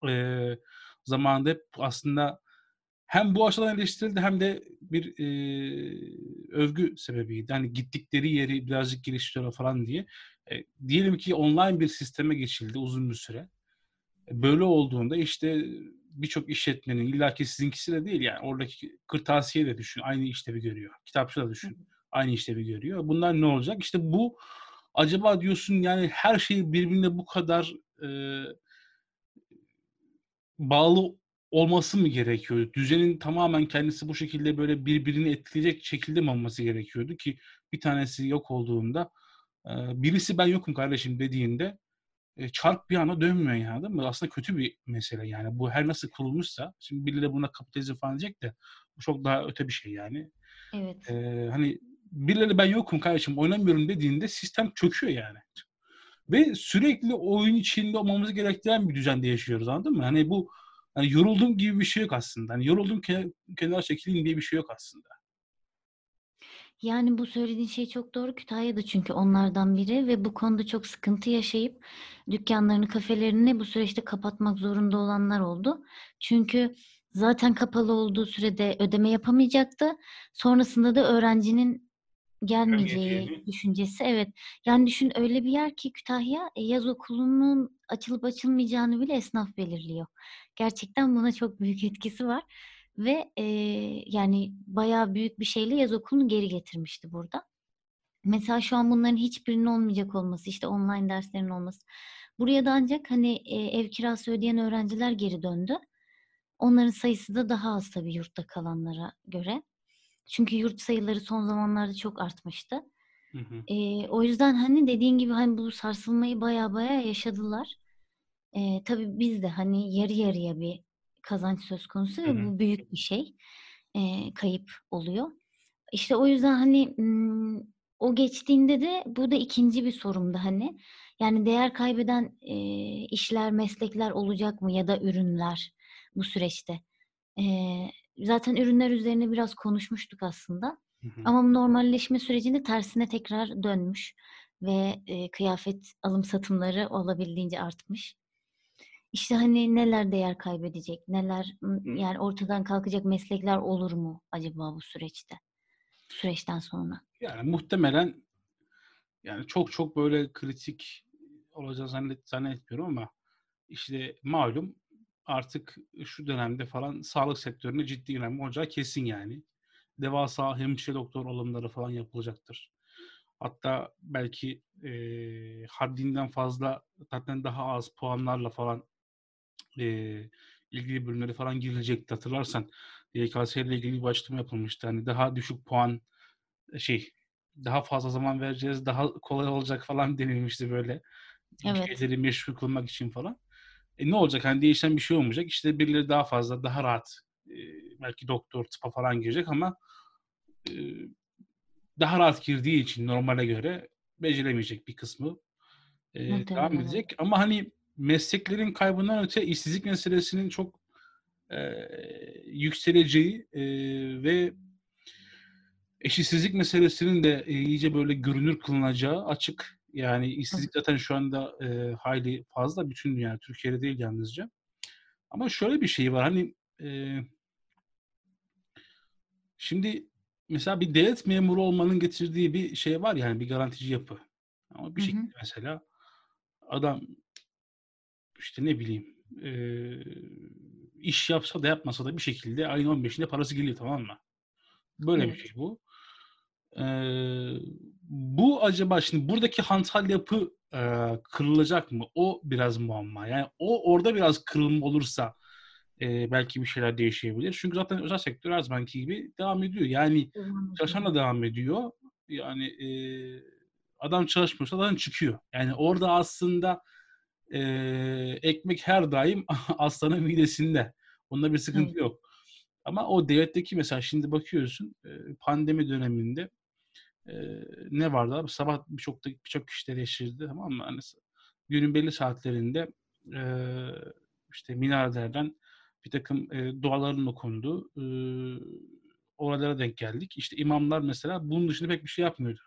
e, zamanında hep aslında hem bu açıdan eleştirildi hem de bir e, övgü sebebiydi. Hani gittikleri yeri birazcık geliştiriyorlar falan diye. E, diyelim ki online bir sisteme geçildi uzun bir süre. E, Böyle olduğunda işte birçok işletmenin illaki sizinkisi de değil yani oradaki kırtasiye de düşün aynı işlevi görüyor. Kitapçı da düşün aynı işlevi görüyor. Bunlar ne olacak? İşte bu acaba diyorsun yani her şey birbirine bu kadar e, bağlı olması mı gerekiyordu? Düzenin tamamen kendisi bu şekilde böyle birbirini etkileyecek şekilde mi olması gerekiyordu ki bir tanesi yok olduğunda birisi ben yokum kardeşim dediğinde çark bir anda dönmüyor yani değil mi? Aslında kötü bir mesele yani. Bu her nasıl kurulmuşsa şimdi birileri buna kapitalizm falan diyecek de bu çok daha öte bir şey yani. Evet. E, hani birileri ben yokum kardeşim oynamıyorum dediğinde sistem çöküyor yani. Ve sürekli oyun içinde olmamızı gerektiren bir düzende yaşıyoruz anladın mı? Hani bu hani yoruldum gibi bir şey yok aslında. Hani yoruldum ke- kenara çekileyim diye bir şey yok aslında. Yani bu söylediğin şey çok doğru. Kütahya'da çünkü onlardan biri ve bu konuda çok sıkıntı yaşayıp dükkanlarını, kafelerini bu süreçte kapatmak zorunda olanlar oldu. Çünkü zaten kapalı olduğu sürede ödeme yapamayacaktı. Sonrasında da öğrencinin gelmeyeceği düşüncesi. Evet. Yani düşün öyle bir yer ki Kütahya e, yaz okulunun açılıp açılmayacağını bile esnaf belirliyor. Gerçekten buna çok büyük [laughs] etkisi var. Ve e, yani bayağı büyük bir şeyle yaz okulunu geri getirmişti burada. Mesela şu an bunların hiçbirinin olmayacak olması, işte online derslerin olması. Buraya da ancak hani e, ev kirası ödeyen öğrenciler geri döndü. Onların sayısı da daha az tabii yurtta kalanlara göre. Çünkü yurt sayıları son zamanlarda çok artmıştı. Hı hı. Eee, o yüzden hani dediğin gibi hani bu sarsılmayı baya baya yaşadılar. Eee, tabii biz de hani yarı yarıya bir kazanç söz konusu ve bu büyük bir şey. Eee, kayıp oluyor. İşte o yüzden hani o geçtiğinde de bu da ikinci bir sorumdu hani. Yani değer kaybeden eee, işler, meslekler olacak mı ya da ürünler bu süreçte? Eee, zaten ürünler üzerine biraz konuşmuştuk aslında. Hı hı. Ama normalleşme sürecinde tersine tekrar dönmüş ve eee, kıyafet alım satımları olabildiğince artmış. İşte hani neler değer kaybedecek, neler yani ortadan kalkacak meslekler olur mu acaba bu süreçte? Süreçten sonra. Yani muhtemelen yani çok çok böyle kritik olacağını zannet, zannetmiyorum ama işte malum artık şu dönemde falan sağlık sektörüne ciddi önem olacağı kesin yani. Devasa hemşire doktor alımları falan yapılacaktır. Hatta belki eee haddinden fazla zaten daha az puanlarla falan eee ilgili bölümlere falan girilecekti. Hatırlarsan YKS ile ilgili bir açıklama yapılmıştı. Hani daha düşük puan şey daha fazla zaman vereceğiz, daha kolay olacak falan denilmişti böyle. Evet. şeyleri meşru kılmak için falan. E ne olacak? Hani değişen bir şey olmayacak. İşte birileri daha fazla, daha rahat eee, belki doktor, tıpa falan girecek ama eee, daha rahat girdiği için normale göre beceremeyecek bir kısmı eee, devam Muhtemelen öyle. edecek. Ama hani mesleklerin kaybından öte işsizlik meselesinin çok eee, yükseleceği eee, ve eşitsizlik meselesinin de e, iyice böyle görünür kılınacağı açık. Yani işsizlik zaten şu anda e, hayli fazla bütün dünya, Türkiye'de değil yalnızca. Ama şöyle bir şey var hani e, şimdi mesela bir devlet memuru olmanın getirdiği bir şey var yani bir garantici yapı. Ama bir Hı hı. şekilde mesela adam işte ne bileyim e, iş yapsa da yapmasa da bir şekilde ayın 15'inde parası geliyor tamam mı? Böyle bir Evet. şey bu. Eee, bu acaba şimdi buradaki hantal yapı eee, kırılacak mı? O biraz muamma. Yani o orada biraz kırılma olursa eee, belki bir şeyler değişebilir. Çünkü zaten özel sektör her zamanki gibi devam ediyor. Yani çalışan da devam ediyor. Yani eee, adam çalışmıyorsa zaten çıkıyor. Yani orada aslında eee, ekmek her daim [laughs] aslanın midesinde. Onda bir sıkıntı Evet. yok. Ama o devletteki mesela şimdi bakıyorsun eee, pandemi döneminde Eee, ne vardı abi? Sabah birçok birçok kişi eleştirdi tamam mı? Hani günün belli saatlerinde eee, işte minarelerden birtakım eee, duaların okunduğu ııı, olaylara denk geldik. İşte imamlar mesela bunun dışında pek bir şey yapmıyordu.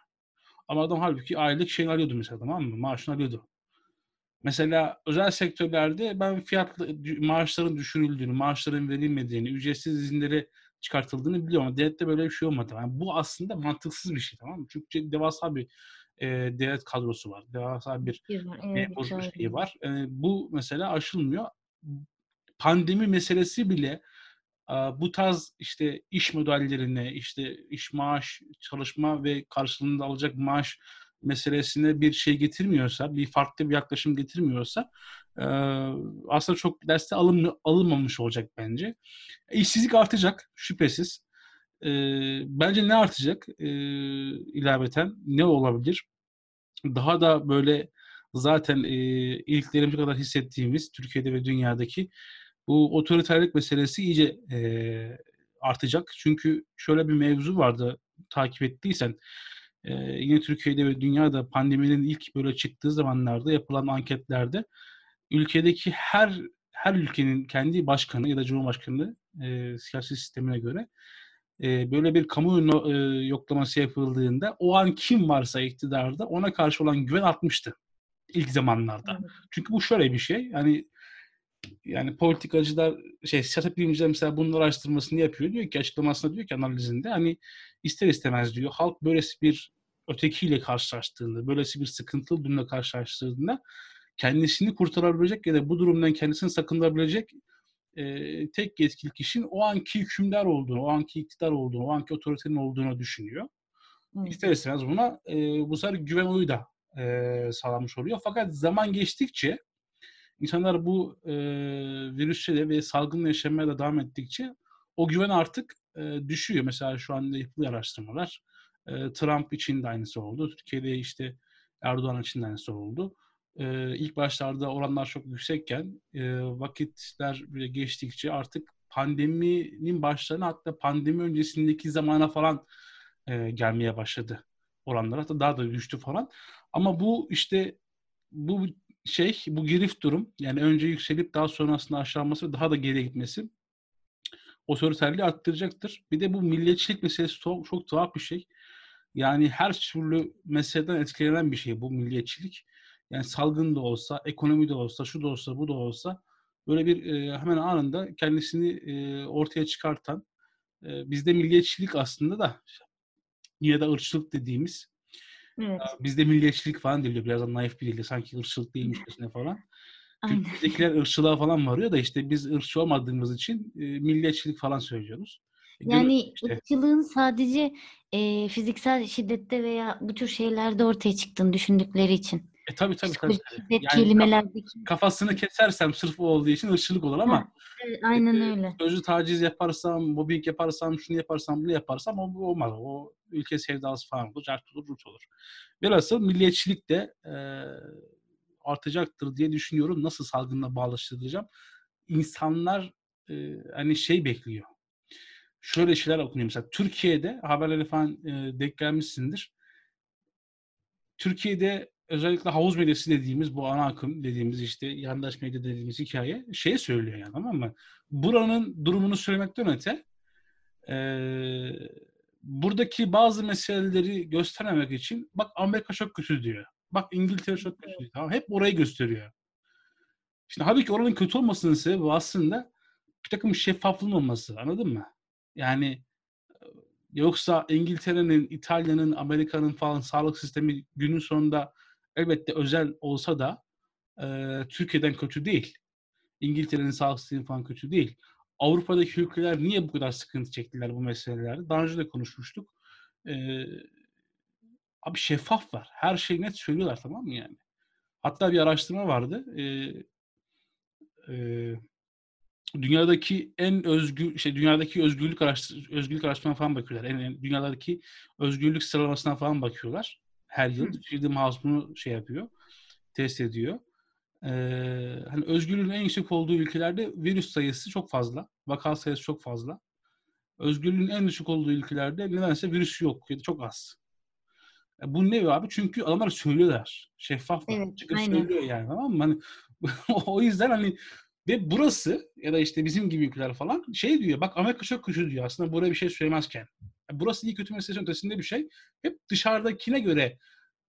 Ama adam hâlbuki aylık şeyini alıyordu mesela tamam mı? Maaşını alıyordu. Mesela özel sektörlerde ben fiyatlı dü maaşların düşürüldüğünü, maaşların verilmediğini, ücretsiz izinleri çıkartıldığını biliyorum ama devlette böyle bir şey olmadı. Yani bu aslında mantıksız bir şey, tamam mı? Çünkü devasa bir, eee, devlet kadrosu var. Devasa bir var. Evet, memur şeyi var. Eee, bu mesela aşılmıyor. Pandemi meselesi bile, aaa, bu tarz, işte, iş modellerine, işte, iş maaş, çalışma ve karşılığında alacak maaş meselesine bir şey getirmiyorsa, bir farklı bir yaklaşım getirmiyorsa, eee, aslında çok derste alınmıyor alınmamış olacak bence. İşsizlik artacak şüphesiz. Eee, bence ne artacak, eee, ilaveten? Ne olabilir? Daha da böyle zaten, eee, iliklerimize kadar hissettiğimiz Türkiye'de ve dünyadaki bu otoriterlik meselesi iyice, eee, artacak. Çünkü şöyle bir mevzu vardı, takip ettiysen, eee, yine Türkiye'de ve dünyada pandeminin ilk böyle çıktığı zamanlarda yapılan anketlerde ülkedeki her her ülkenin kendi başkanı ya da cumhurbaşkanı, eee, siyasi sistemine göre, eee, böyle bir kamuoyu no eee, yoklaması yapıldığında o an kim varsa iktidarda ona karşı olan güven artmıştı ilk zamanlarda. Evet. Çünkü bu şöyle bir şey, hani yani politikacılar, şey siyaset bilimciler mesela bunun araştırmasını yapıyor. Diyor ki açıklamasında diyor ki analizinde hani ister istemez diyor halk böylesi bir ötekiyle karşılaştığında, böylesi bir sıkıntılı durumla karşılaştığında kendisini kurtarabilecek ya da bu durumdan kendisini sakındırabilecek eee, tek yetkili kişinin o anki hükümdar olduğunu, o anki iktidar olduğunu, o anki otoritenin olduğunu düşünüyor. Evet. İster istemez buna eee, bu sefer güven oyu da eee, sağlanmış oluyor. Fakat zaman geçtikçe İnsanlar bu e, virüsle ve salgınla yaşamaya da devam ettikçe o güven artık e, düşüyor. Mesela şu anda yapılıyor araştırmalar. E, Trump için de aynısı oldu. Türkiye'de işte Erdoğan için de aynısı oldu. E, ilk başlarda oranlar çok yüksekken e, vakitler bile geçtikçe artık pandeminin başlarına hatta pandemi öncesindeki zamana falan e, gelmeye başladı oranlar. Hatta daha da düştü falan. Ama bu işte bu şey, bu girift durum yani önce yükselip daha sonrasında aşağılaması ve daha da geriye gitmesi otoriterliği arttıracaktır. Bir de bu milliyetçilik meselesi çok, çok tuhaf bir şey. Yani her türlü meseleden etkilenen bir şey bu milliyetçilik. Yani salgın da olsa, ekonomi de olsa, şu da olsa, bu da olsa böyle bir e, hemen anında kendisini e, ortaya çıkartan e, bizde milliyetçilik aslında da yine de ırkçılık dediğimiz Evet. bizde milliyetçilik falan deniliyor. Biraz da naif bir dilde sanki ırkçılık değilmişçesine falan. Aynen. Bizdekiler ırkçılığa falan varıyor da işte biz ırkçı olmadığımız için e, milliyetçilik falan söylüyoruz. E, Yani işte. ırkçılığın sadece e, fiziksel şiddette veya bu tür şeylerde ortaya çıktığını düşündükleri için. E tabii tabii tabii. Şiddet Yani kelimelerdeki. kafasını kesersem sırf o olduğu için ırkçılık olur ama Ha, evet, aynen e, öyle. sözlü taciz yaparsam, mobbing yaparsam, şunu yaparsam, bunu yaparsam o olmaz. O ülke sevdalısı falan olur, cart olur, rut olur. Velhasıl milliyetçilik de e, artacaktır diye düşünüyorum. Nasıl salgınla bağlaştıracağım? İnsanlar e, hani şey bekliyor. Şöyle şeyler okunuyor mesela. Türkiye'de haberlere falan e, denk gelmişsindir. Türkiye'de özellikle havuz medyası dediğimiz bu ana akım dediğimiz işte yandaş medya dediğimiz hikaye şey söylüyor yani tamam mı? Buranın durumunu söylemekten öte e, buradaki bazı meseleleri göstermemek için bak Amerika çok kötü diyor. Bak İngiltere çok kötü diyor. Tamam, hep orayı gösteriyor. Şimdi halbuki oranın kötü olmasının sebebi aslında bir takım şeffaflığın olması. Anladın mı? Yani yoksa İngiltere'nin, İtalya'nın, Amerika'nın falan sağlık sistemi günün sonunda elbette özel olsa da e, Türkiye'den kötü değil. İngiltere'nin sağlık sistemi falan kötü değil. Avrupa'daki ülkeler niye bu kadar sıkıntı çektiler bu meselelerde? Daha önce de konuşmuştuk. E, abi şeffaf var. Her şeyi net söylüyorlar tamam mı yani? Hatta bir araştırma vardı. E, e, dünyadaki en özgür şey dünyadaki özgürlük araştır özgürlük araştırma falan bakıyorlar. En, en- dünyadaki özgürlük sıralamasına falan bakıyorlar. Her yıl. Freedom House bunu şey yapıyor. Test ediyor. Ee, hani özgürlüğün en yüksek olduğu ülkelerde virüs sayısı çok fazla. Vaka sayısı çok fazla. Özgürlüğün en düşük olduğu ülkelerde nedense virüs yok ya da çok az. E bu ne abi? Çünkü adamlar söylüyorlar. Şeffaflar. Evet, Çıkıp aynen. söylüyor yani tamam mı? Hani [laughs] o yüzden hani ve burası ya da işte bizim gibi ülkeler falan şey diyor. Bak Amerika çok kötü diyor aslında buraya bir şey söylemezken. Yani burası iyi kötü meselesinin ötesinde bir şey. Hep dışarıdakine göre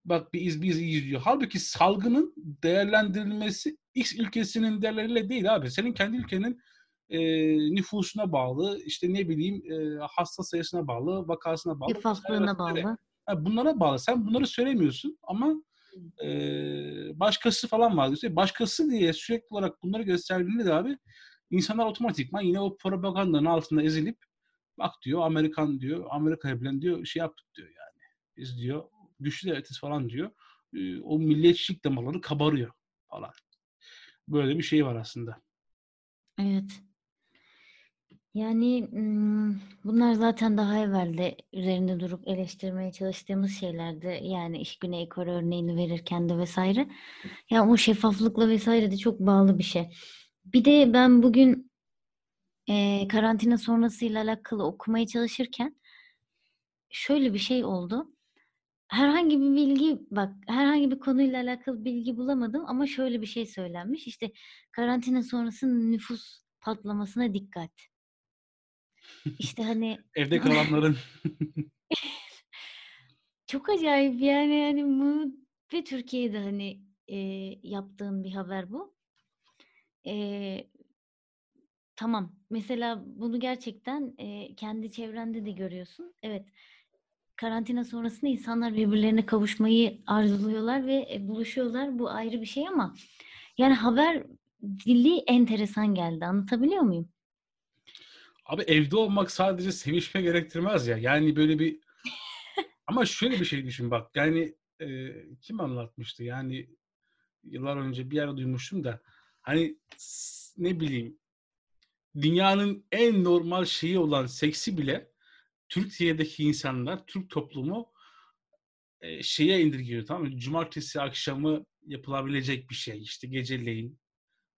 bak biz biz iyiyiz diyor. Halbuki salgının değerlendirilmesi X ülkesinin değerleriyle değil abi. Senin kendi ülkenin e, nüfusuna bağlı, işte ne bileyim e, hasta sayısına bağlı, vakasına bağlı. Vesaire. bağlı. Ha, bunlara bağlı. Sen bunları söylemiyorsun ama e, başkası falan var diyorsun. Başkası diye sürekli olarak bunları gösterdiğinde de abi insanlar otomatikman yine o propagandanın altında ezilip bak diyor Amerikan diyor Amerika'ya bilen diyor şey yaptık diyor yani. Biz diyor güçlü devletiz falan diyor. O milliyetçilik damaları kabarıyor falan. Böyle bir şey var aslında. Evet. Yani bunlar zaten daha evvel de üzerinde durup eleştirmeye çalıştığımız şeylerdi. Yani iş Güney Kore örneğini verirken de vesaire. Ya o şeffaflıkla vesaire de çok bağlı bir şey. Bir de ben bugün eee, karantina sonrasıyla alakalı okumaya çalışırken şöyle bir şey oldu. Herhangi bir bilgi, bak herhangi bir konuyla alakalı bilgi bulamadım ama şöyle bir şey söylenmiş. İşte karantina sonrası nüfus patlamasına dikkat. İşte hani [laughs] Evde kalanların [laughs] çok acayip yani yani bu ve Türkiye'de hani e, yaptığın bir haber bu. E, tamam. Mesela bunu gerçekten e, kendi çevrende de görüyorsun. Evet. Karantina sonrasında insanlar birbirlerine kavuşmayı arzuluyorlar ve e, buluşuyorlar. Bu ayrı bir şey ama yani haber dili enteresan geldi. Anlatabiliyor muyum? Abi evde olmak sadece sevişme gerektirmez ya. Yani böyle bir [laughs] ama şöyle bir şey düşün bak. Yani e, kim anlatmıştı? Yani yıllar önce bir yerde duymuştum da hani ne bileyim dünyanın en normal şeyi olan seksi bile Türkiye'deki insanlar, Türk toplumu e, şeye indirgiyor tamam mı? Cumartesi akşamı yapılabilecek bir şey. İşte geceleyin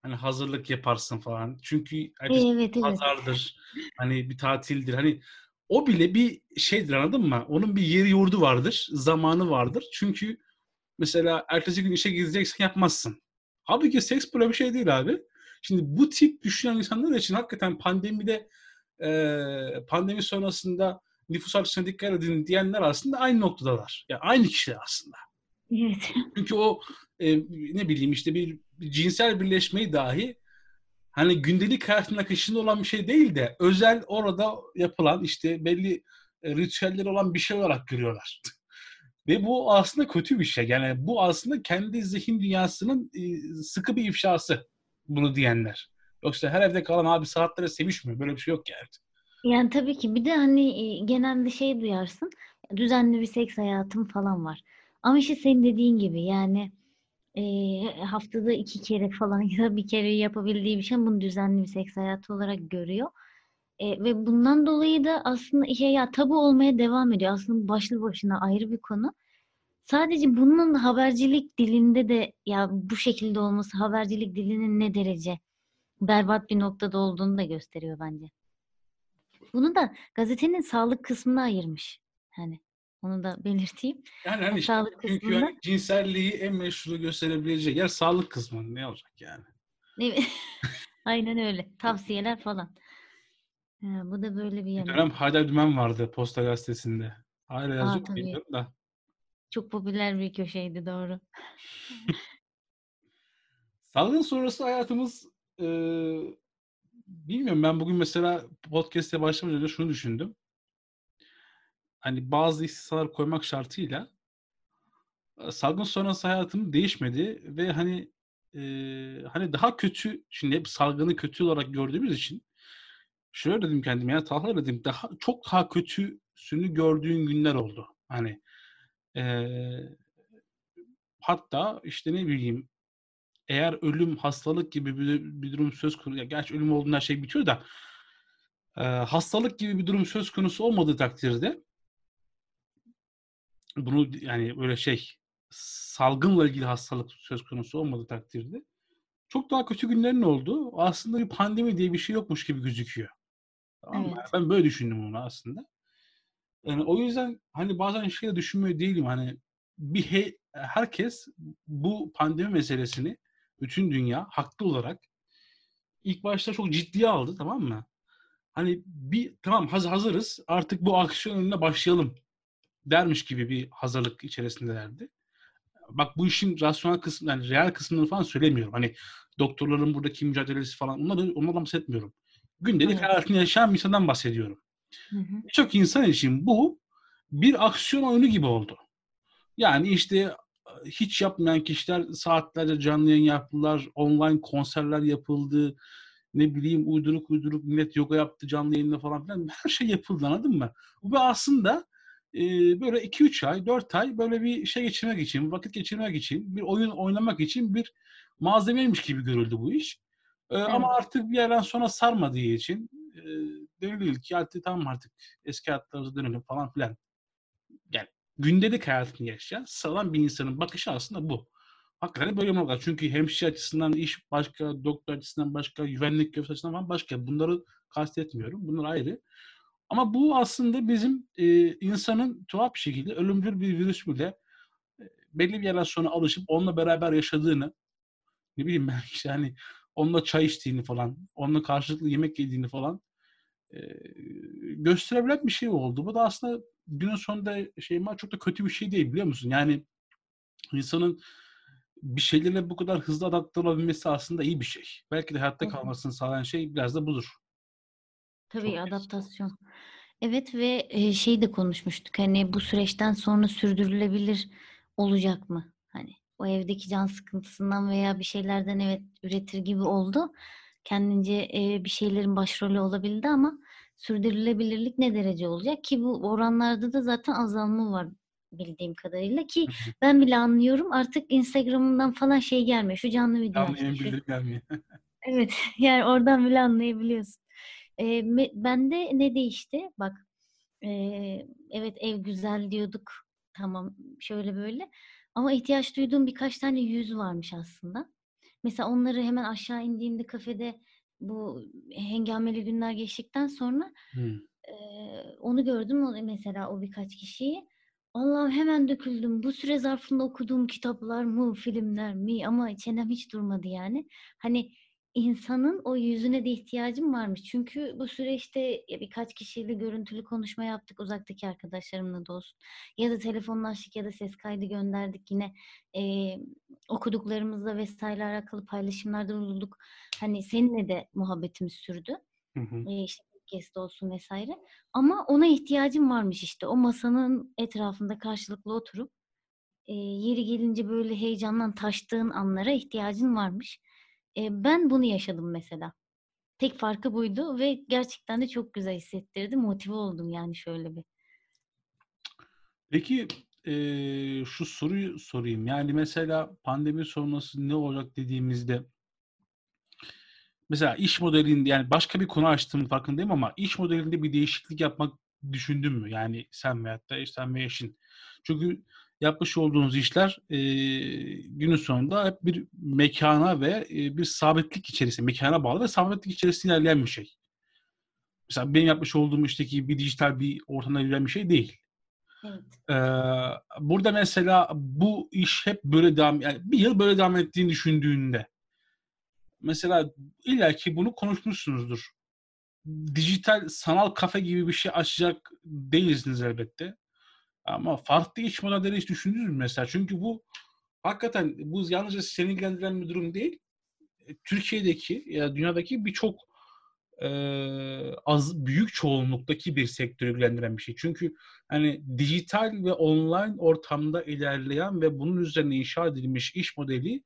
hani hazırlık yaparsın falan. Çünkü evet, evet. pazardır. Hani bir tatildir. Hani o bile bir şeydir anladın mı? Onun bir yeri yurdu vardır. Zamanı vardır. Çünkü mesela ertesi gün işe gideceksen yapmazsın. Halbuki seks böyle bir şey değil abi. Şimdi bu tip düşünen insanlar için hakikaten pandemide e, pandemi sonrasında nüfus artışına dikkat edin diyenler aslında aynı noktadalar. Yani aynı kişiler aslında. Evet. Çünkü o e, ne bileyim işte bir, bir cinsel birleşmeyi dahi hani gündelik hayatın akışında olan bir şey değil de özel orada yapılan işte belli e, ritüeller olan bir şey olarak görüyorlar. [laughs] Ve bu aslında kötü bir şey. Yani bu aslında kendi zihin dünyasının e, sıkı bir ifşası bunu diyenler. Yoksa her evde kalan abi saatlere sevişmiyor. Böyle bir şey yok yani. Yani tabii ki bir de hani genelde şey duyarsın. Düzenli bir seks hayatım falan var. Ama işte senin dediğin gibi yani e, haftada iki kere falan [laughs] ya da bir kere yapabildiği bir şey bunu düzenli bir seks hayatı olarak görüyor. E, ve bundan dolayı da aslında işe ya tabu olmaya devam ediyor. Aslında başlı başına ayrı bir konu. Sadece bunun habercilik dilinde de ya bu şekilde olması habercilik dilinin ne derece berbat bir noktada olduğunu da gösteriyor bence. Bunu da gazetenin sağlık kısmına ayırmış. Hani onu da belirteyim. Yani hani işte, sağlık çünkü kısmında... yani cinselliği en meşru gösterebileceği yer sağlık kısmı. Ne olacak yani? [laughs] Aynen öyle. Tavsiyeler falan. Ha, bu da böyle bir. Bir dönem Haydar Dümen vardı Posta Gazetesi'nde. Hala yazıyor bilmiyorum da. Çok popüler bir köşeydi doğru. [laughs] Salgın sonrası hayatımız e, bilmiyorum ben bugün mesela podcast'e başlamadan önce şunu düşündüm. Hani bazı istisnalar koymak şartıyla salgın sonrası hayatım değişmedi ve hani e, hani daha kötü şimdi hep salgını kötü olarak gördüğümüz için şöyle dedim kendime ya Talha dedim daha çok daha kötüsünü gördüğün günler oldu. Hani e, hatta işte ne bileyim eğer ölüm, hastalık gibi bir, bir durum söz konusu, ya gerçi ölüm olduğunda her şey bitiyor da e, hastalık gibi bir durum söz konusu olmadığı takdirde bunu yani böyle şey salgınla ilgili hastalık söz konusu olmadığı takdirde çok daha kötü günlerin oldu. Aslında bir pandemi diye bir şey yokmuş gibi gözüküyor. Tamam evet. Ben böyle düşündüm onu aslında. Yani o yüzden hani bazen şey düşünmüyor değilim hani bir he, herkes bu pandemi meselesini bütün dünya haklı olarak ilk başta çok ciddiye aldı tamam mı? Hani bir tamam haz hazırız artık bu aksiyon önüne başlayalım dermiş gibi bir hazırlık içerisindelerdi. Bak bu işin rasyonel kısmı yani real kısmını falan söylemiyorum. Hani doktorların buradaki mücadelesi falan onları onlardan bahsetmiyorum. Gündelik evet. hayatını yaşayan bir insandan bahsediyorum. Birçok insan için bu bir aksiyon oyunu gibi oldu. Yani işte hiç yapmayan kişiler saatlerce canlı yayın yaptılar, online konserler yapıldı, ne bileyim uyduruk uyduruk millet yoga yaptı canlı yayında falan filan. Her şey yapıldı anladın mı? Bu aslında e, böyle 2-3 ay, 4 ay böyle bir şey geçirmek için, vakit geçirmek için, bir oyun oynamak için bir malzemeymiş gibi görüldü bu iş. E, evet. Ama artık bir yerden sonra sarmadığı için e, denildi ki artık tamam artık eski hayatlarımıza dönelim falan filan. Yani gündelik hayatını yaşayan sağlam bir insanın bakışı aslında bu. Hakikaten böyle mi Çünkü hemşire açısından iş başka, doktor açısından başka, güvenlik görevlisi açısından falan başka. Bunları kastetmiyorum. Bunlar ayrı. Ama bu aslında bizim e, insanın tuhaf bir şekilde ölümcül bir virüs bile belli bir yerden sonra alışıp onunla beraber yaşadığını ne bileyim ben [laughs] işte hani onunla çay içtiğini falan, onunla karşılıklı yemek yediğini falan e, gösterebilen bir şey oldu. Bu da aslında günün sonunda şey çok da kötü bir şey değil biliyor musun? Yani insanın bir şeylerle bu kadar hızlı adapte olabilmesi aslında iyi bir şey. Belki de hayatta kalmasını sağlayan şey biraz da budur. Tabii Çok adaptasyon. Evet ve e, şey de konuşmuştuk. Hani bu süreçten sonra sürdürülebilir olacak mı? Hani o evdeki can sıkıntısından veya bir şeylerden evet üretir gibi oldu. Kendince e, bir şeylerin başrolü olabildi ama sürdürülebilirlik ne derece olacak ki bu oranlarda da zaten azalma var bildiğim kadarıyla ki ben bile anlıyorum. Artık Instagram'dan falan şey gelmiyor. Şu canlı video Canlı yayın bildirim gelmiyor. [laughs] Evet, [laughs] yani oradan bile anlayabiliyorsun. Me bende ne değişti? Bak, eee, evet ev güzel diyorduk. Tamam, şöyle böyle ama ihtiyaç duyduğum birkaç tane yüz varmış aslında. Mesela onları hemen aşağı indiğimde kafede bu hengameli günler geçtikten sonra Hımm. eee, onu gördüm mesela o birkaç kişiyi. Allah'ım hemen döküldüm. Bu süre zarfında okuduğum kitaplar mı, filmler mi ama çenem hiç durmadı yani. Hani insanın o yüzüne de ihtiyacım varmış. Çünkü bu süreçte birkaç kişiyle görüntülü konuşma yaptık uzaktaki arkadaşlarımla da olsun. Ya da telefonlaştık ya da ses kaydı gönderdik yine eee, okuduklarımızla vesaire alakalı paylaşımlarda bulunduk. Hani seninle de muhabbetimiz sürdü. Hı hı. Eee, işte podcast olsun vesaire. Ama ona ihtiyacım varmış işte. O masanın etrafında karşılıklı oturup eee, yeri gelince böyle heyecandan taştığın anlara ihtiyacın varmış. Eee, ben bunu yaşadım mesela. Tek farkı buydu ve gerçekten de çok güzel hissettirdi. Motive oldum yani şöyle bir. Peki, eee, şu soruyu sorayım. Yani mesela pandemi sonrası ne olacak dediğimizde mesela iş modelinde yani başka bir konu açtığımın farkındayım ama iş modelinde bir değişiklik yapmak düşündün mü? Yani sen veyahut da sen ve eşin. Çünkü yapmış olduğunuz işler eee, günün sonunda hep bir mekana ve eee, bir sabitlik içerisinde, mekana bağlı ve sabitlik içerisinde ilerleyen bir şey. Mesela benim yapmış olduğum işteki bir dijital bir ortamda yürüyen bir şey değil. Evet. Eee, burada mesela bu iş hep böyle devam yani bir yıl böyle devam ettiğini düşündüğünde mesela illaki bunu konuşmuşsunuzdur. Dijital sanal kafe gibi bir şey açacak değilsiniz elbette. Ama farklı iş modelleri hiç düşündünüz mü mesela? Çünkü bu hakikaten bu yalnızca seni ilgilendiren bir durum değil. E, Türkiye'deki ya dünyadaki birçok eee, az büyük çoğunluktaki bir sektörü ilgilendiren bir şey. Çünkü hani dijital ve online ortamda ilerleyen ve bunun üzerine inşa edilmiş iş modeli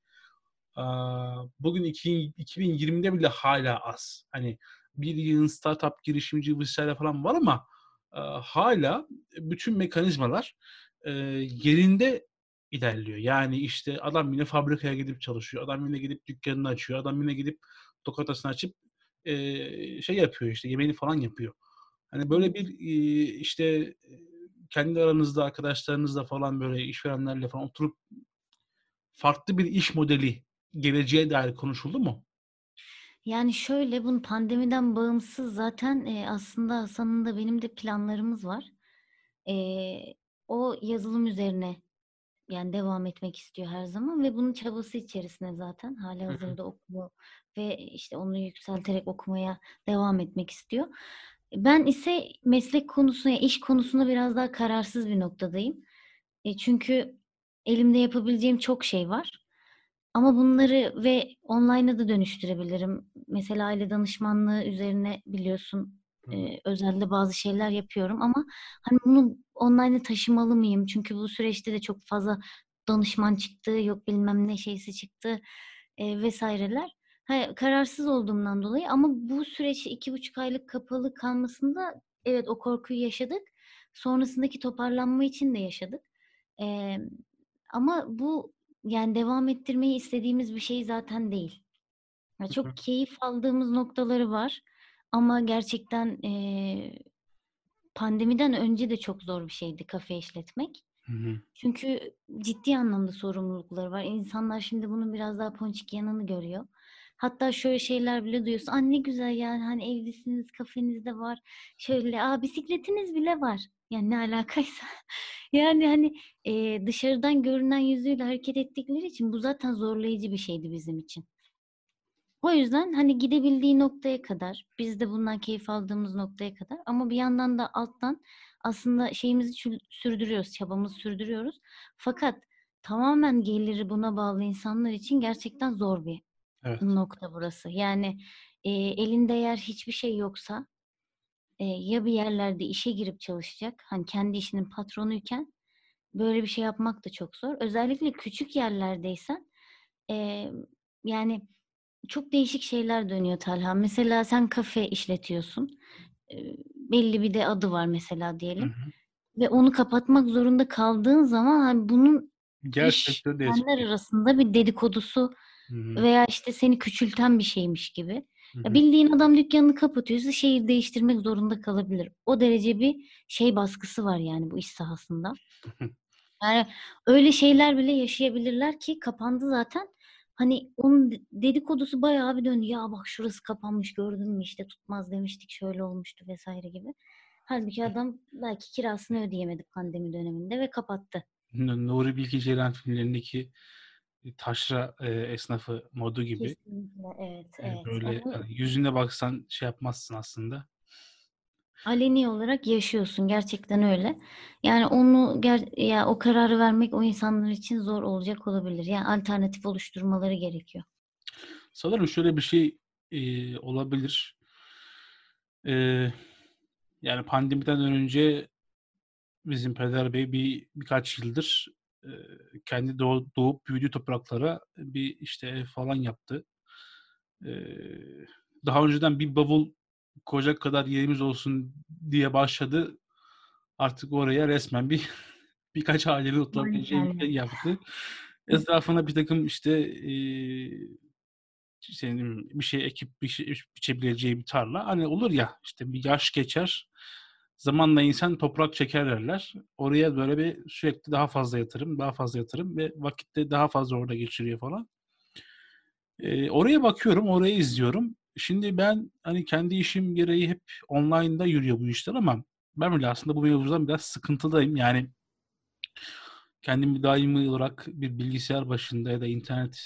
aaa, bugün iki 2020'de bile hala az. Hani bir yığın startup girişimci vs. falan var ama hâlâ bütün mekanizmalar yerinde ilerliyor. Yani işte adam yine fabrikaya gidip çalışıyor. Adam yine gidip dükkânını açıyor. Adam yine gidip lokantasını açıp şey yapıyor işte yemeğini falan yapıyor. Hani böyle bir işte kendi aranızda arkadaşlarınızla falan böyle işverenlerle falan oturup farklı bir iş modeli geleceğe dair konuşuldu mu? Yani şöyle, bunun pandemiden bağımsız zaten, eee, aslında Hasan'ın da benim de planlarımız var. Eee, o yazılım üzerine, yani, devam etmek istiyor her zaman ve bunun çabası içerisinde zaten. Hı. Hâlihazırda okuyor ve, işte, onu yükselterek okumaya devam etmek istiyor. Ben ise meslek konusunda, ya, iş konusunda biraz daha kararsız bir noktadayım. E, çünkü elimde yapabileceğim çok şey var. Ama bunları ve online'a da dönüştürebilirim. Mesela aile danışmanlığı üzerine biliyorsun, eee, özelde bazı şeyler yapıyorum ama, hani, bunu online'a taşımalı mıyım? Çünkü bu süreçte de çok fazla danışman çıktı, yok bilmem ne şeysi çıktı, eee, vs.ler. He, kararsız olduğumdan dolayı ama bu süreç 2,5 aylık kapalı kalmasında evet, o korkuyu yaşadık. Sonrasındaki toparlanma için de yaşadık. Emm, ama bu, yani, devam ettirmeyi istediğimiz bir şey zaten değil. Ya, Hı hı. çok keyif aldığımız noktaları var ama gerçekten, eee, pandemiden önce de çok zor bir şeydi kafe işletmek. Hı hı. Çünkü ciddi anlamda sorumlulukları var. İnsanlar şimdi bunun biraz daha ponçik yanını görüyor. Hatta şöyle şeyler bile duyuyorsun. "A, ne güzel yani, hani, evlisiniz, kafeniz de var, şöyle, a, bisikletiniz bile var." Yani ne alakaysa. [laughs] Yani, hani, eee, dışarıdan görünen yüzüyle hareket ettikleri için bu zaten zorlayıcı bir şeydi bizim için. O yüzden, hani, gidebildiği noktaya kadar, biz de bundan keyif aldığımız noktaya kadar ama bir yandan da alttan aslında şeyimizi sürdürüyoruz, çabamızı sürdürüyoruz. Fakat tamamen geliri buna bağlı insanlar için gerçekten zor bir Evet. nokta burası. Yani, eee, elinde eğer hiçbir şey yoksa, eee, ya bir yerlerde işe girip çalışacak, hani, kendi işinin patronuyken böyle bir şey yapmak da çok zor. Özellikle küçük yerlerdeysen, emm, yani, çok değişik şeyler dönüyor Talha. Mesela sen kafe işletiyorsun. Eee, belli bir de adı var mesela Hı diyelim. hı. Ve onu kapatmak zorunda kaldığın zaman hani bunun Gerçekten işverenler arasında bir dedikodusu Hı veya işte seni küçülten bir şeymiş gibi. Ya bildiğin adam dükkanını kapatıyorsa şehir değiştirmek zorunda kalabilir. O derece bir şey baskısı var yani bu iş sahasında. Yani öyle şeyler bile yaşayabilirler ki kapandı zaten. Hani onun de- dedikodusu bayağı bir döndü. Ya bak şurası kapanmış gördün mü işte tutmaz demiştik şöyle olmuştu vesaire gibi. Halbuki adam belki kirasını ödeyemedi pandemi döneminde ve kapattı. Nuri Bilge Ceylan filmlerindeki taşra e, esnafı modu gibi. Kesinlikle evet E, evet. böyle Onu hani yüzüne baksan şey yapmazsın aslında. aleni olarak yaşıyorsun gerçekten öyle. Yani onu ger ya o kararı vermek o insanlar için zor olacak olabilir. Yani alternatif oluşturmaları gerekiyor. Sanırım şöyle bir şey e, olabilir. E, yani pandemiden önce bizim Peder Bey bir birkaç yıldır e, kendi doğ, doğup büyüdüğü topraklara bir işte ev falan yaptı. E, daha önceden bir bavul koyacak kadar yerimiz olsun diye başladı. Artık oraya resmen bir [laughs] birkaç ailenin oturabileceği bir yer yaptı. Etrafına bir takım işte e, senin bir şey ekip bir şey biçebileceği bir tarla. Hani olur ya işte bir yaş geçer. Zamanla insan toprak çeker derler. Oraya böyle bir sürekli daha fazla yatırım, daha fazla yatırım ve vakitte daha fazla orada geçiriyor falan. Ee, oraya bakıyorum, orayı izliyorum. Şimdi ben hani kendi işim gereği hep online'da yürüyor bu işler ama ben bile aslında bu mevzudan biraz sıkıntıdayım. Yani kendimi daimi olarak bir bilgisayar başında ya da internet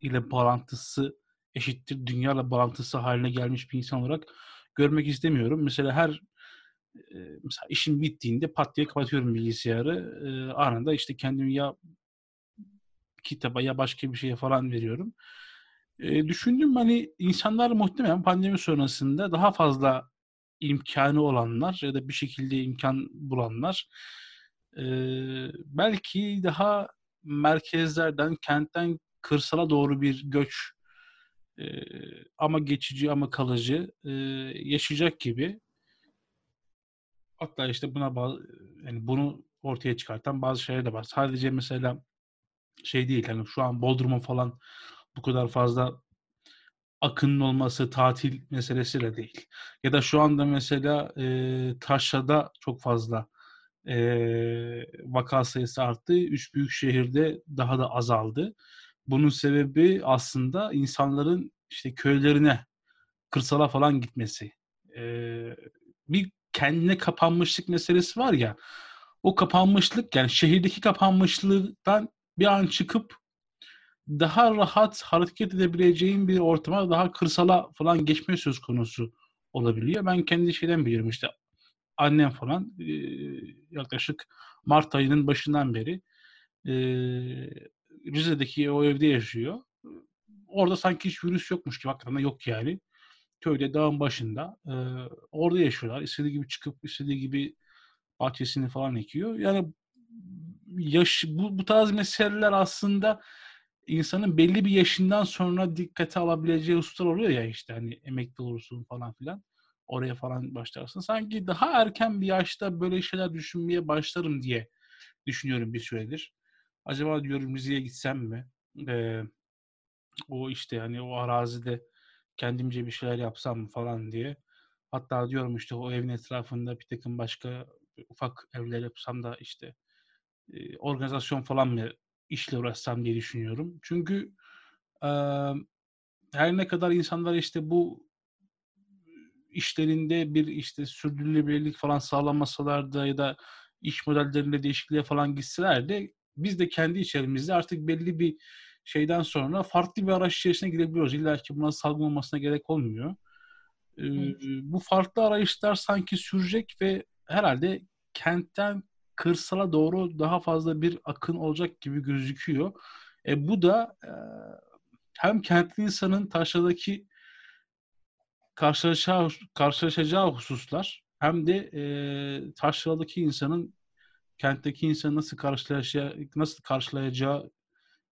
ile bağlantısı eşittir dünyayla bağlantısı haline gelmiş bir insan olarak görmek istemiyorum. Mesela her mesela işim bittiğinde pat diye kapatıyorum bilgisayarı. E, anında işte kendimi ya kitaba ya başka bir şeye falan veriyorum. E, düşündüm hani insanlar muhtemelen pandemi sonrasında daha fazla imkanı olanlar ya da bir şekilde imkan bulanlar e, belki daha merkezlerden, kentten kırsala doğru bir göç e, ama geçici ama kalıcı e, yaşayacak gibi. Hatta işte buna bazı, yani bunu ortaya çıkartan bazı şeyler de var. Sadece mesela şey değil hani şu an Bodrum'a falan bu kadar fazla akının olması tatil meselesi de değil. Ya da şu anda mesela e, Taşra'da çok fazla e, vaka sayısı arttı. Üç büyük şehirde daha da azaldı. Bunun sebebi aslında insanların işte köylerine, kırsala falan gitmesi. E, bir kendine kapanmışlık meselesi var ya. O kapanmışlık yani şehirdeki kapanmışlıktan bir an çıkıp daha rahat hareket edebileceğin bir ortama daha kırsala falan geçme söz konusu olabiliyor. Ben kendi şeyden biliyorum işte annem falan e, yaklaşık Mart ayının başından beri e, Rize'deki o evde yaşıyor. Orada sanki hiç virüs yokmuş gibi hakikaten yok yani. Köyde dağın başında e, orada yaşıyorlar. İstediği gibi çıkıp istediği gibi bahçesini falan ekiyor. Yani yaş bu, bu tarz meseleler aslında insanın belli bir yaşından sonra dikkate alabileceği hususlar oluyor ya işte hani emekli olursun falan filan. Oraya falan başlarsın. Sanki daha erken bir yaşta böyle şeyler düşünmeye başlarım diye düşünüyorum bir süredir. Acaba diyorum Rize'ye gitsem mi? Ee, o işte hani o arazide kendimce bir şeyler yapsam falan diye. Hatta diyorum işte o evin etrafında bir takım başka ufak evler yapsam da işte organizasyon falan mı işle uğraşsam diye düşünüyorum. Çünkü e, her ne kadar insanlar işte bu işlerinde bir işte sürdürülebilirlik falan sağlamasalar da ya da iş modellerinde değişikliğe falan gitseler de biz de kendi içerimizde artık belli bir şeyden sonra farklı bir araç içerisine girebiliyoruz. İlla ki buna salgın olmasına gerek olmuyor. Ee, bu farklı arayışlar sanki sürecek ve herhalde kentten kırsala doğru daha fazla bir akın olacak gibi gözüküyor. E, bu da e, hem kentli insanın taşradaki karşılaşacağı, karşılaşacağı hususlar hem de e, taşradaki insanın kentteki insanı nasıl karşılayacağı, nasıl karşılayacağı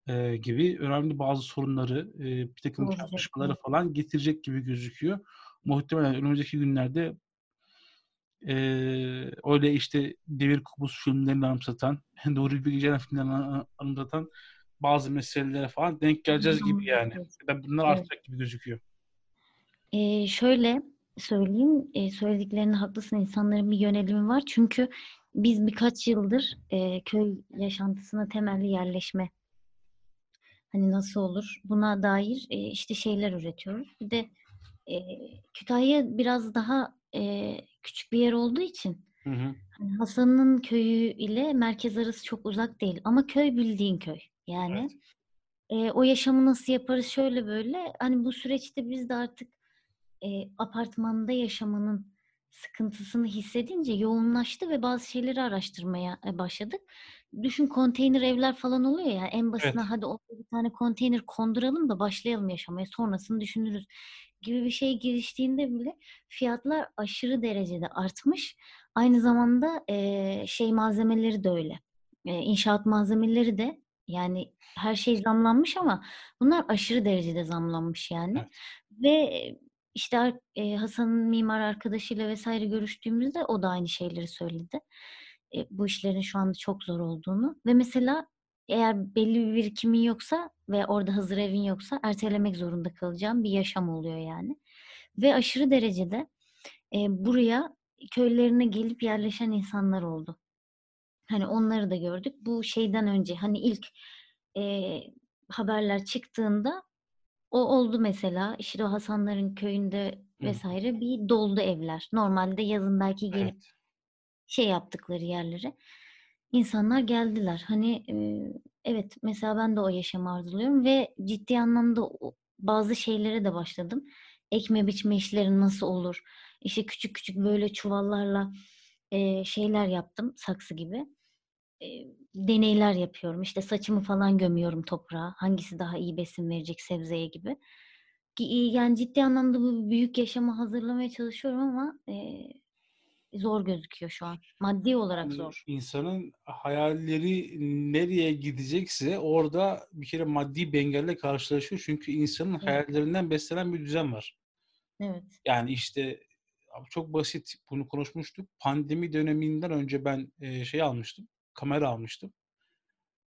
e, gibi önemli bazı sorunları, e, bir takım diyorsun. falan getirecek gibi gözüküyor. Muhtemelen önümüzdeki günlerde Eee, öyle işte Devir Kubus filmlerini anımsatan, [laughs] Nuri Bilge Ceylan filmlerini anımsatan bazı meselelere falan denk geleceğiz gibi yani. Ya bunlar Evet. artacak gibi gözüküyor. Eee, şöyle söyleyeyim, eee, söylediklerinde haklısın. İnsanların bir yönelimi var. Çünkü biz birkaç yıldır, eee, köy yaşantısına temelli yerleşme hani nasıl olur buna dair, eee, işte şeyler üretiyoruz. Bir de, eee, Kütahya biraz daha, eee, küçük bir yer olduğu için Hı hı. hani Hasan'ın köyü ile merkez arası çok uzak değil ama köy bildiğin köy. Yani, Evet. eee, o yaşamı nasıl yaparız şöyle böyle hani bu süreçte biz de artık, eee, apartmanda yaşamanın sıkıntısını hissedince yoğunlaştı ve bazı şeyleri araştırmaya, eee, başladık. Düşün konteyner evler falan oluyor ya en Evet. basitinden hadi oraya bir tane konteyner konduralım da başlayalım yaşamaya sonrasını düşünürüz gibi bir şeye giriştiğinde bile fiyatlar aşırı derecede artmış. Aynı zamanda, eee, şey malzemeleri de öyle. Eee, inşaat malzemeleri de yani her şey zamlanmış ama bunlar aşırı derecede zamlanmış yani Evet. ve, işte eee, Hasan'ın mimar arkadaşıyla vs. görüştüğümüzde o da aynı şeyleri söyledi. Eee, bu işlerin şu anda çok zor olduğunu ve mesela eğer belli bir birikimin yoksa ve orada hazır evin yoksa ertelemek zorunda kalacağın bir yaşam oluyor yani ve aşırı derecede, eee, buraya köylerine gelip yerleşen insanlar oldu. Hani onları da gördük. Bu şeyden önce hani ilk, eee, haberler çıktığında o oldu mesela. İşte o Hasanların köyünde vs. bir doldu evler. Normalde yazın belki gelip Evet. Şey yaptıkları yerlere insanlar geldiler. Hani, evet mesela ben de o yaşamı arzuluyorum ve ciddi anlamda bazı şeylere de başladım. Ekme biçme işleri nasıl olur? İşte küçük küçük böyle çuvallarla, şeyler yaptım saksı gibi. Deneyler yapıyorum. İşte saçımı falan gömüyorum toprağa. Hangisi daha iyi besin verecek sebzeye gibi. Yani ciddi anlamda bu büyük yaşama hazırlamaya çalışıyorum ama, zor gözüküyor şu an. Maddi olarak zor. insanın hayalleri nereye gidecekse orada bir kere maddi bir engelle karşılaşıyor. Çünkü insanın Evet. hayallerinden beslenen bir düzen var. Evet. Yani işte çok basit bunu konuşmuştuk. Pandemi döneminden önce ben, eee, şey almıştım, kamera almıştım.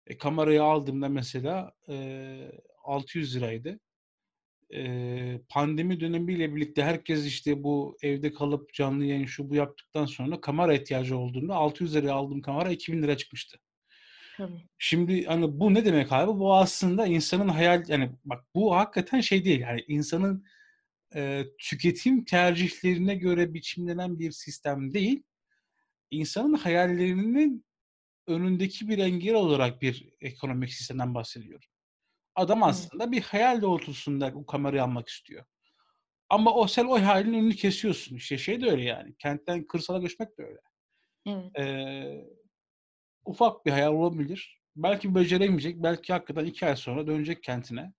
E, kamerayı aldığımda mesela, eee, ₺600'ydı. Pandemi dönemiyle birlikte herkes işte bu evde kalıp canlı yayın şu bu yaptıktan sonra kamera ihtiyacı olduğunda ₺600'ya aldığım kamera ₹2000'ya çıkmıştı. Tabii. Şimdi hani bu ne demek abi? Bu aslında insanın hayal yani bak bu hakikaten şey değil yani insanın, eee, tüketim tercihlerine göre biçimlenen bir sistem değil. İnsanın hayallerinin önündeki bir engel olarak bir ekonomik sistemden bahsediyorum. Adam aslında bir hayal doğrultusunda bu kamerayı almak istiyor. Ama o sen o hayalin önünü kesiyorsun. İşte şey de öyle yani. Kentten kırsala göçmek de öyle. Evet. Eee, ufak bir hayal olabilir. Belki beceremeyecek. Belki hakikaten 2 ay sonra dönecek kentine.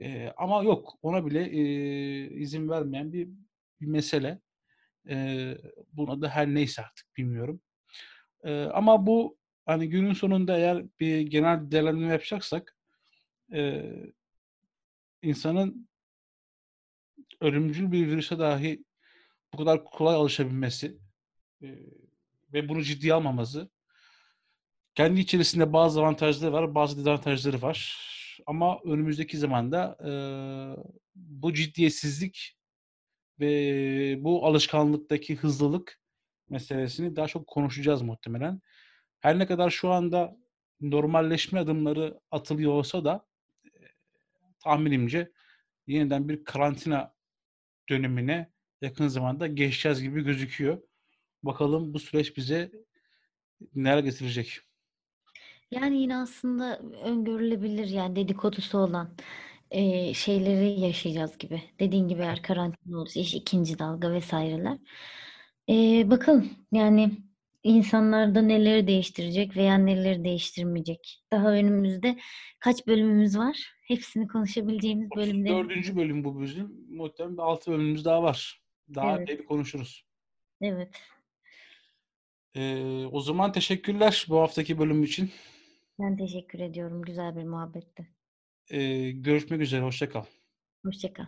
Eee, ama yok. Ona bile, eee, izin vermeyen bir bir mesele. Eee, bunun adı her neyse artık bilmiyorum. Eee, ama bu hani günün sonunda eğer bir genel değerlendirme yapacaksak, eee insanın ölümcül bir virüse dahi bu kadar kolay alışabilmesi, eee, ve bunu ciddiye almaması kendi içerisinde bazı avantajları var, bazı dezavantajları var. Ama önümüzdeki zamanda, eee, bu ciddiyetsizlik ve bu alışkanlıktaki hızlılık meselesini daha çok konuşacağız muhtemelen. Her ne kadar şu anda normalleşme adımları atılıyor olsa da, tahminimce yeniden bir karantina dönemine yakın zamanda geçeceğiz gibi gözüküyor. Bakalım bu süreç bize neler getirecek? Yani yine aslında öngörülebilir yani dedikodusu olan, eee, şeyleri yaşayacağız gibi. Dediğin gibi eğer karantina olursa, işte 2'nci dalga vs.ler. Eee, bakalım yani insanlarda neleri değiştirecek veya neleri değiştirmeyecek. Daha önümüzde kaç bölümümüz var? Hepsini konuşabileceğimiz bölümlerimiz dördüncü bölüm bu bizim. Muhtemelen bir 6 bölümümüz daha var. Daha Evet. epey konuşuruz. Evet. Eee, o zaman teşekkürler bu haftaki bölüm için. Ben teşekkür ediyorum. Güzel bir muhabbetti. Eee, görüşmek üzere, hoşça kal. Hoşça kal.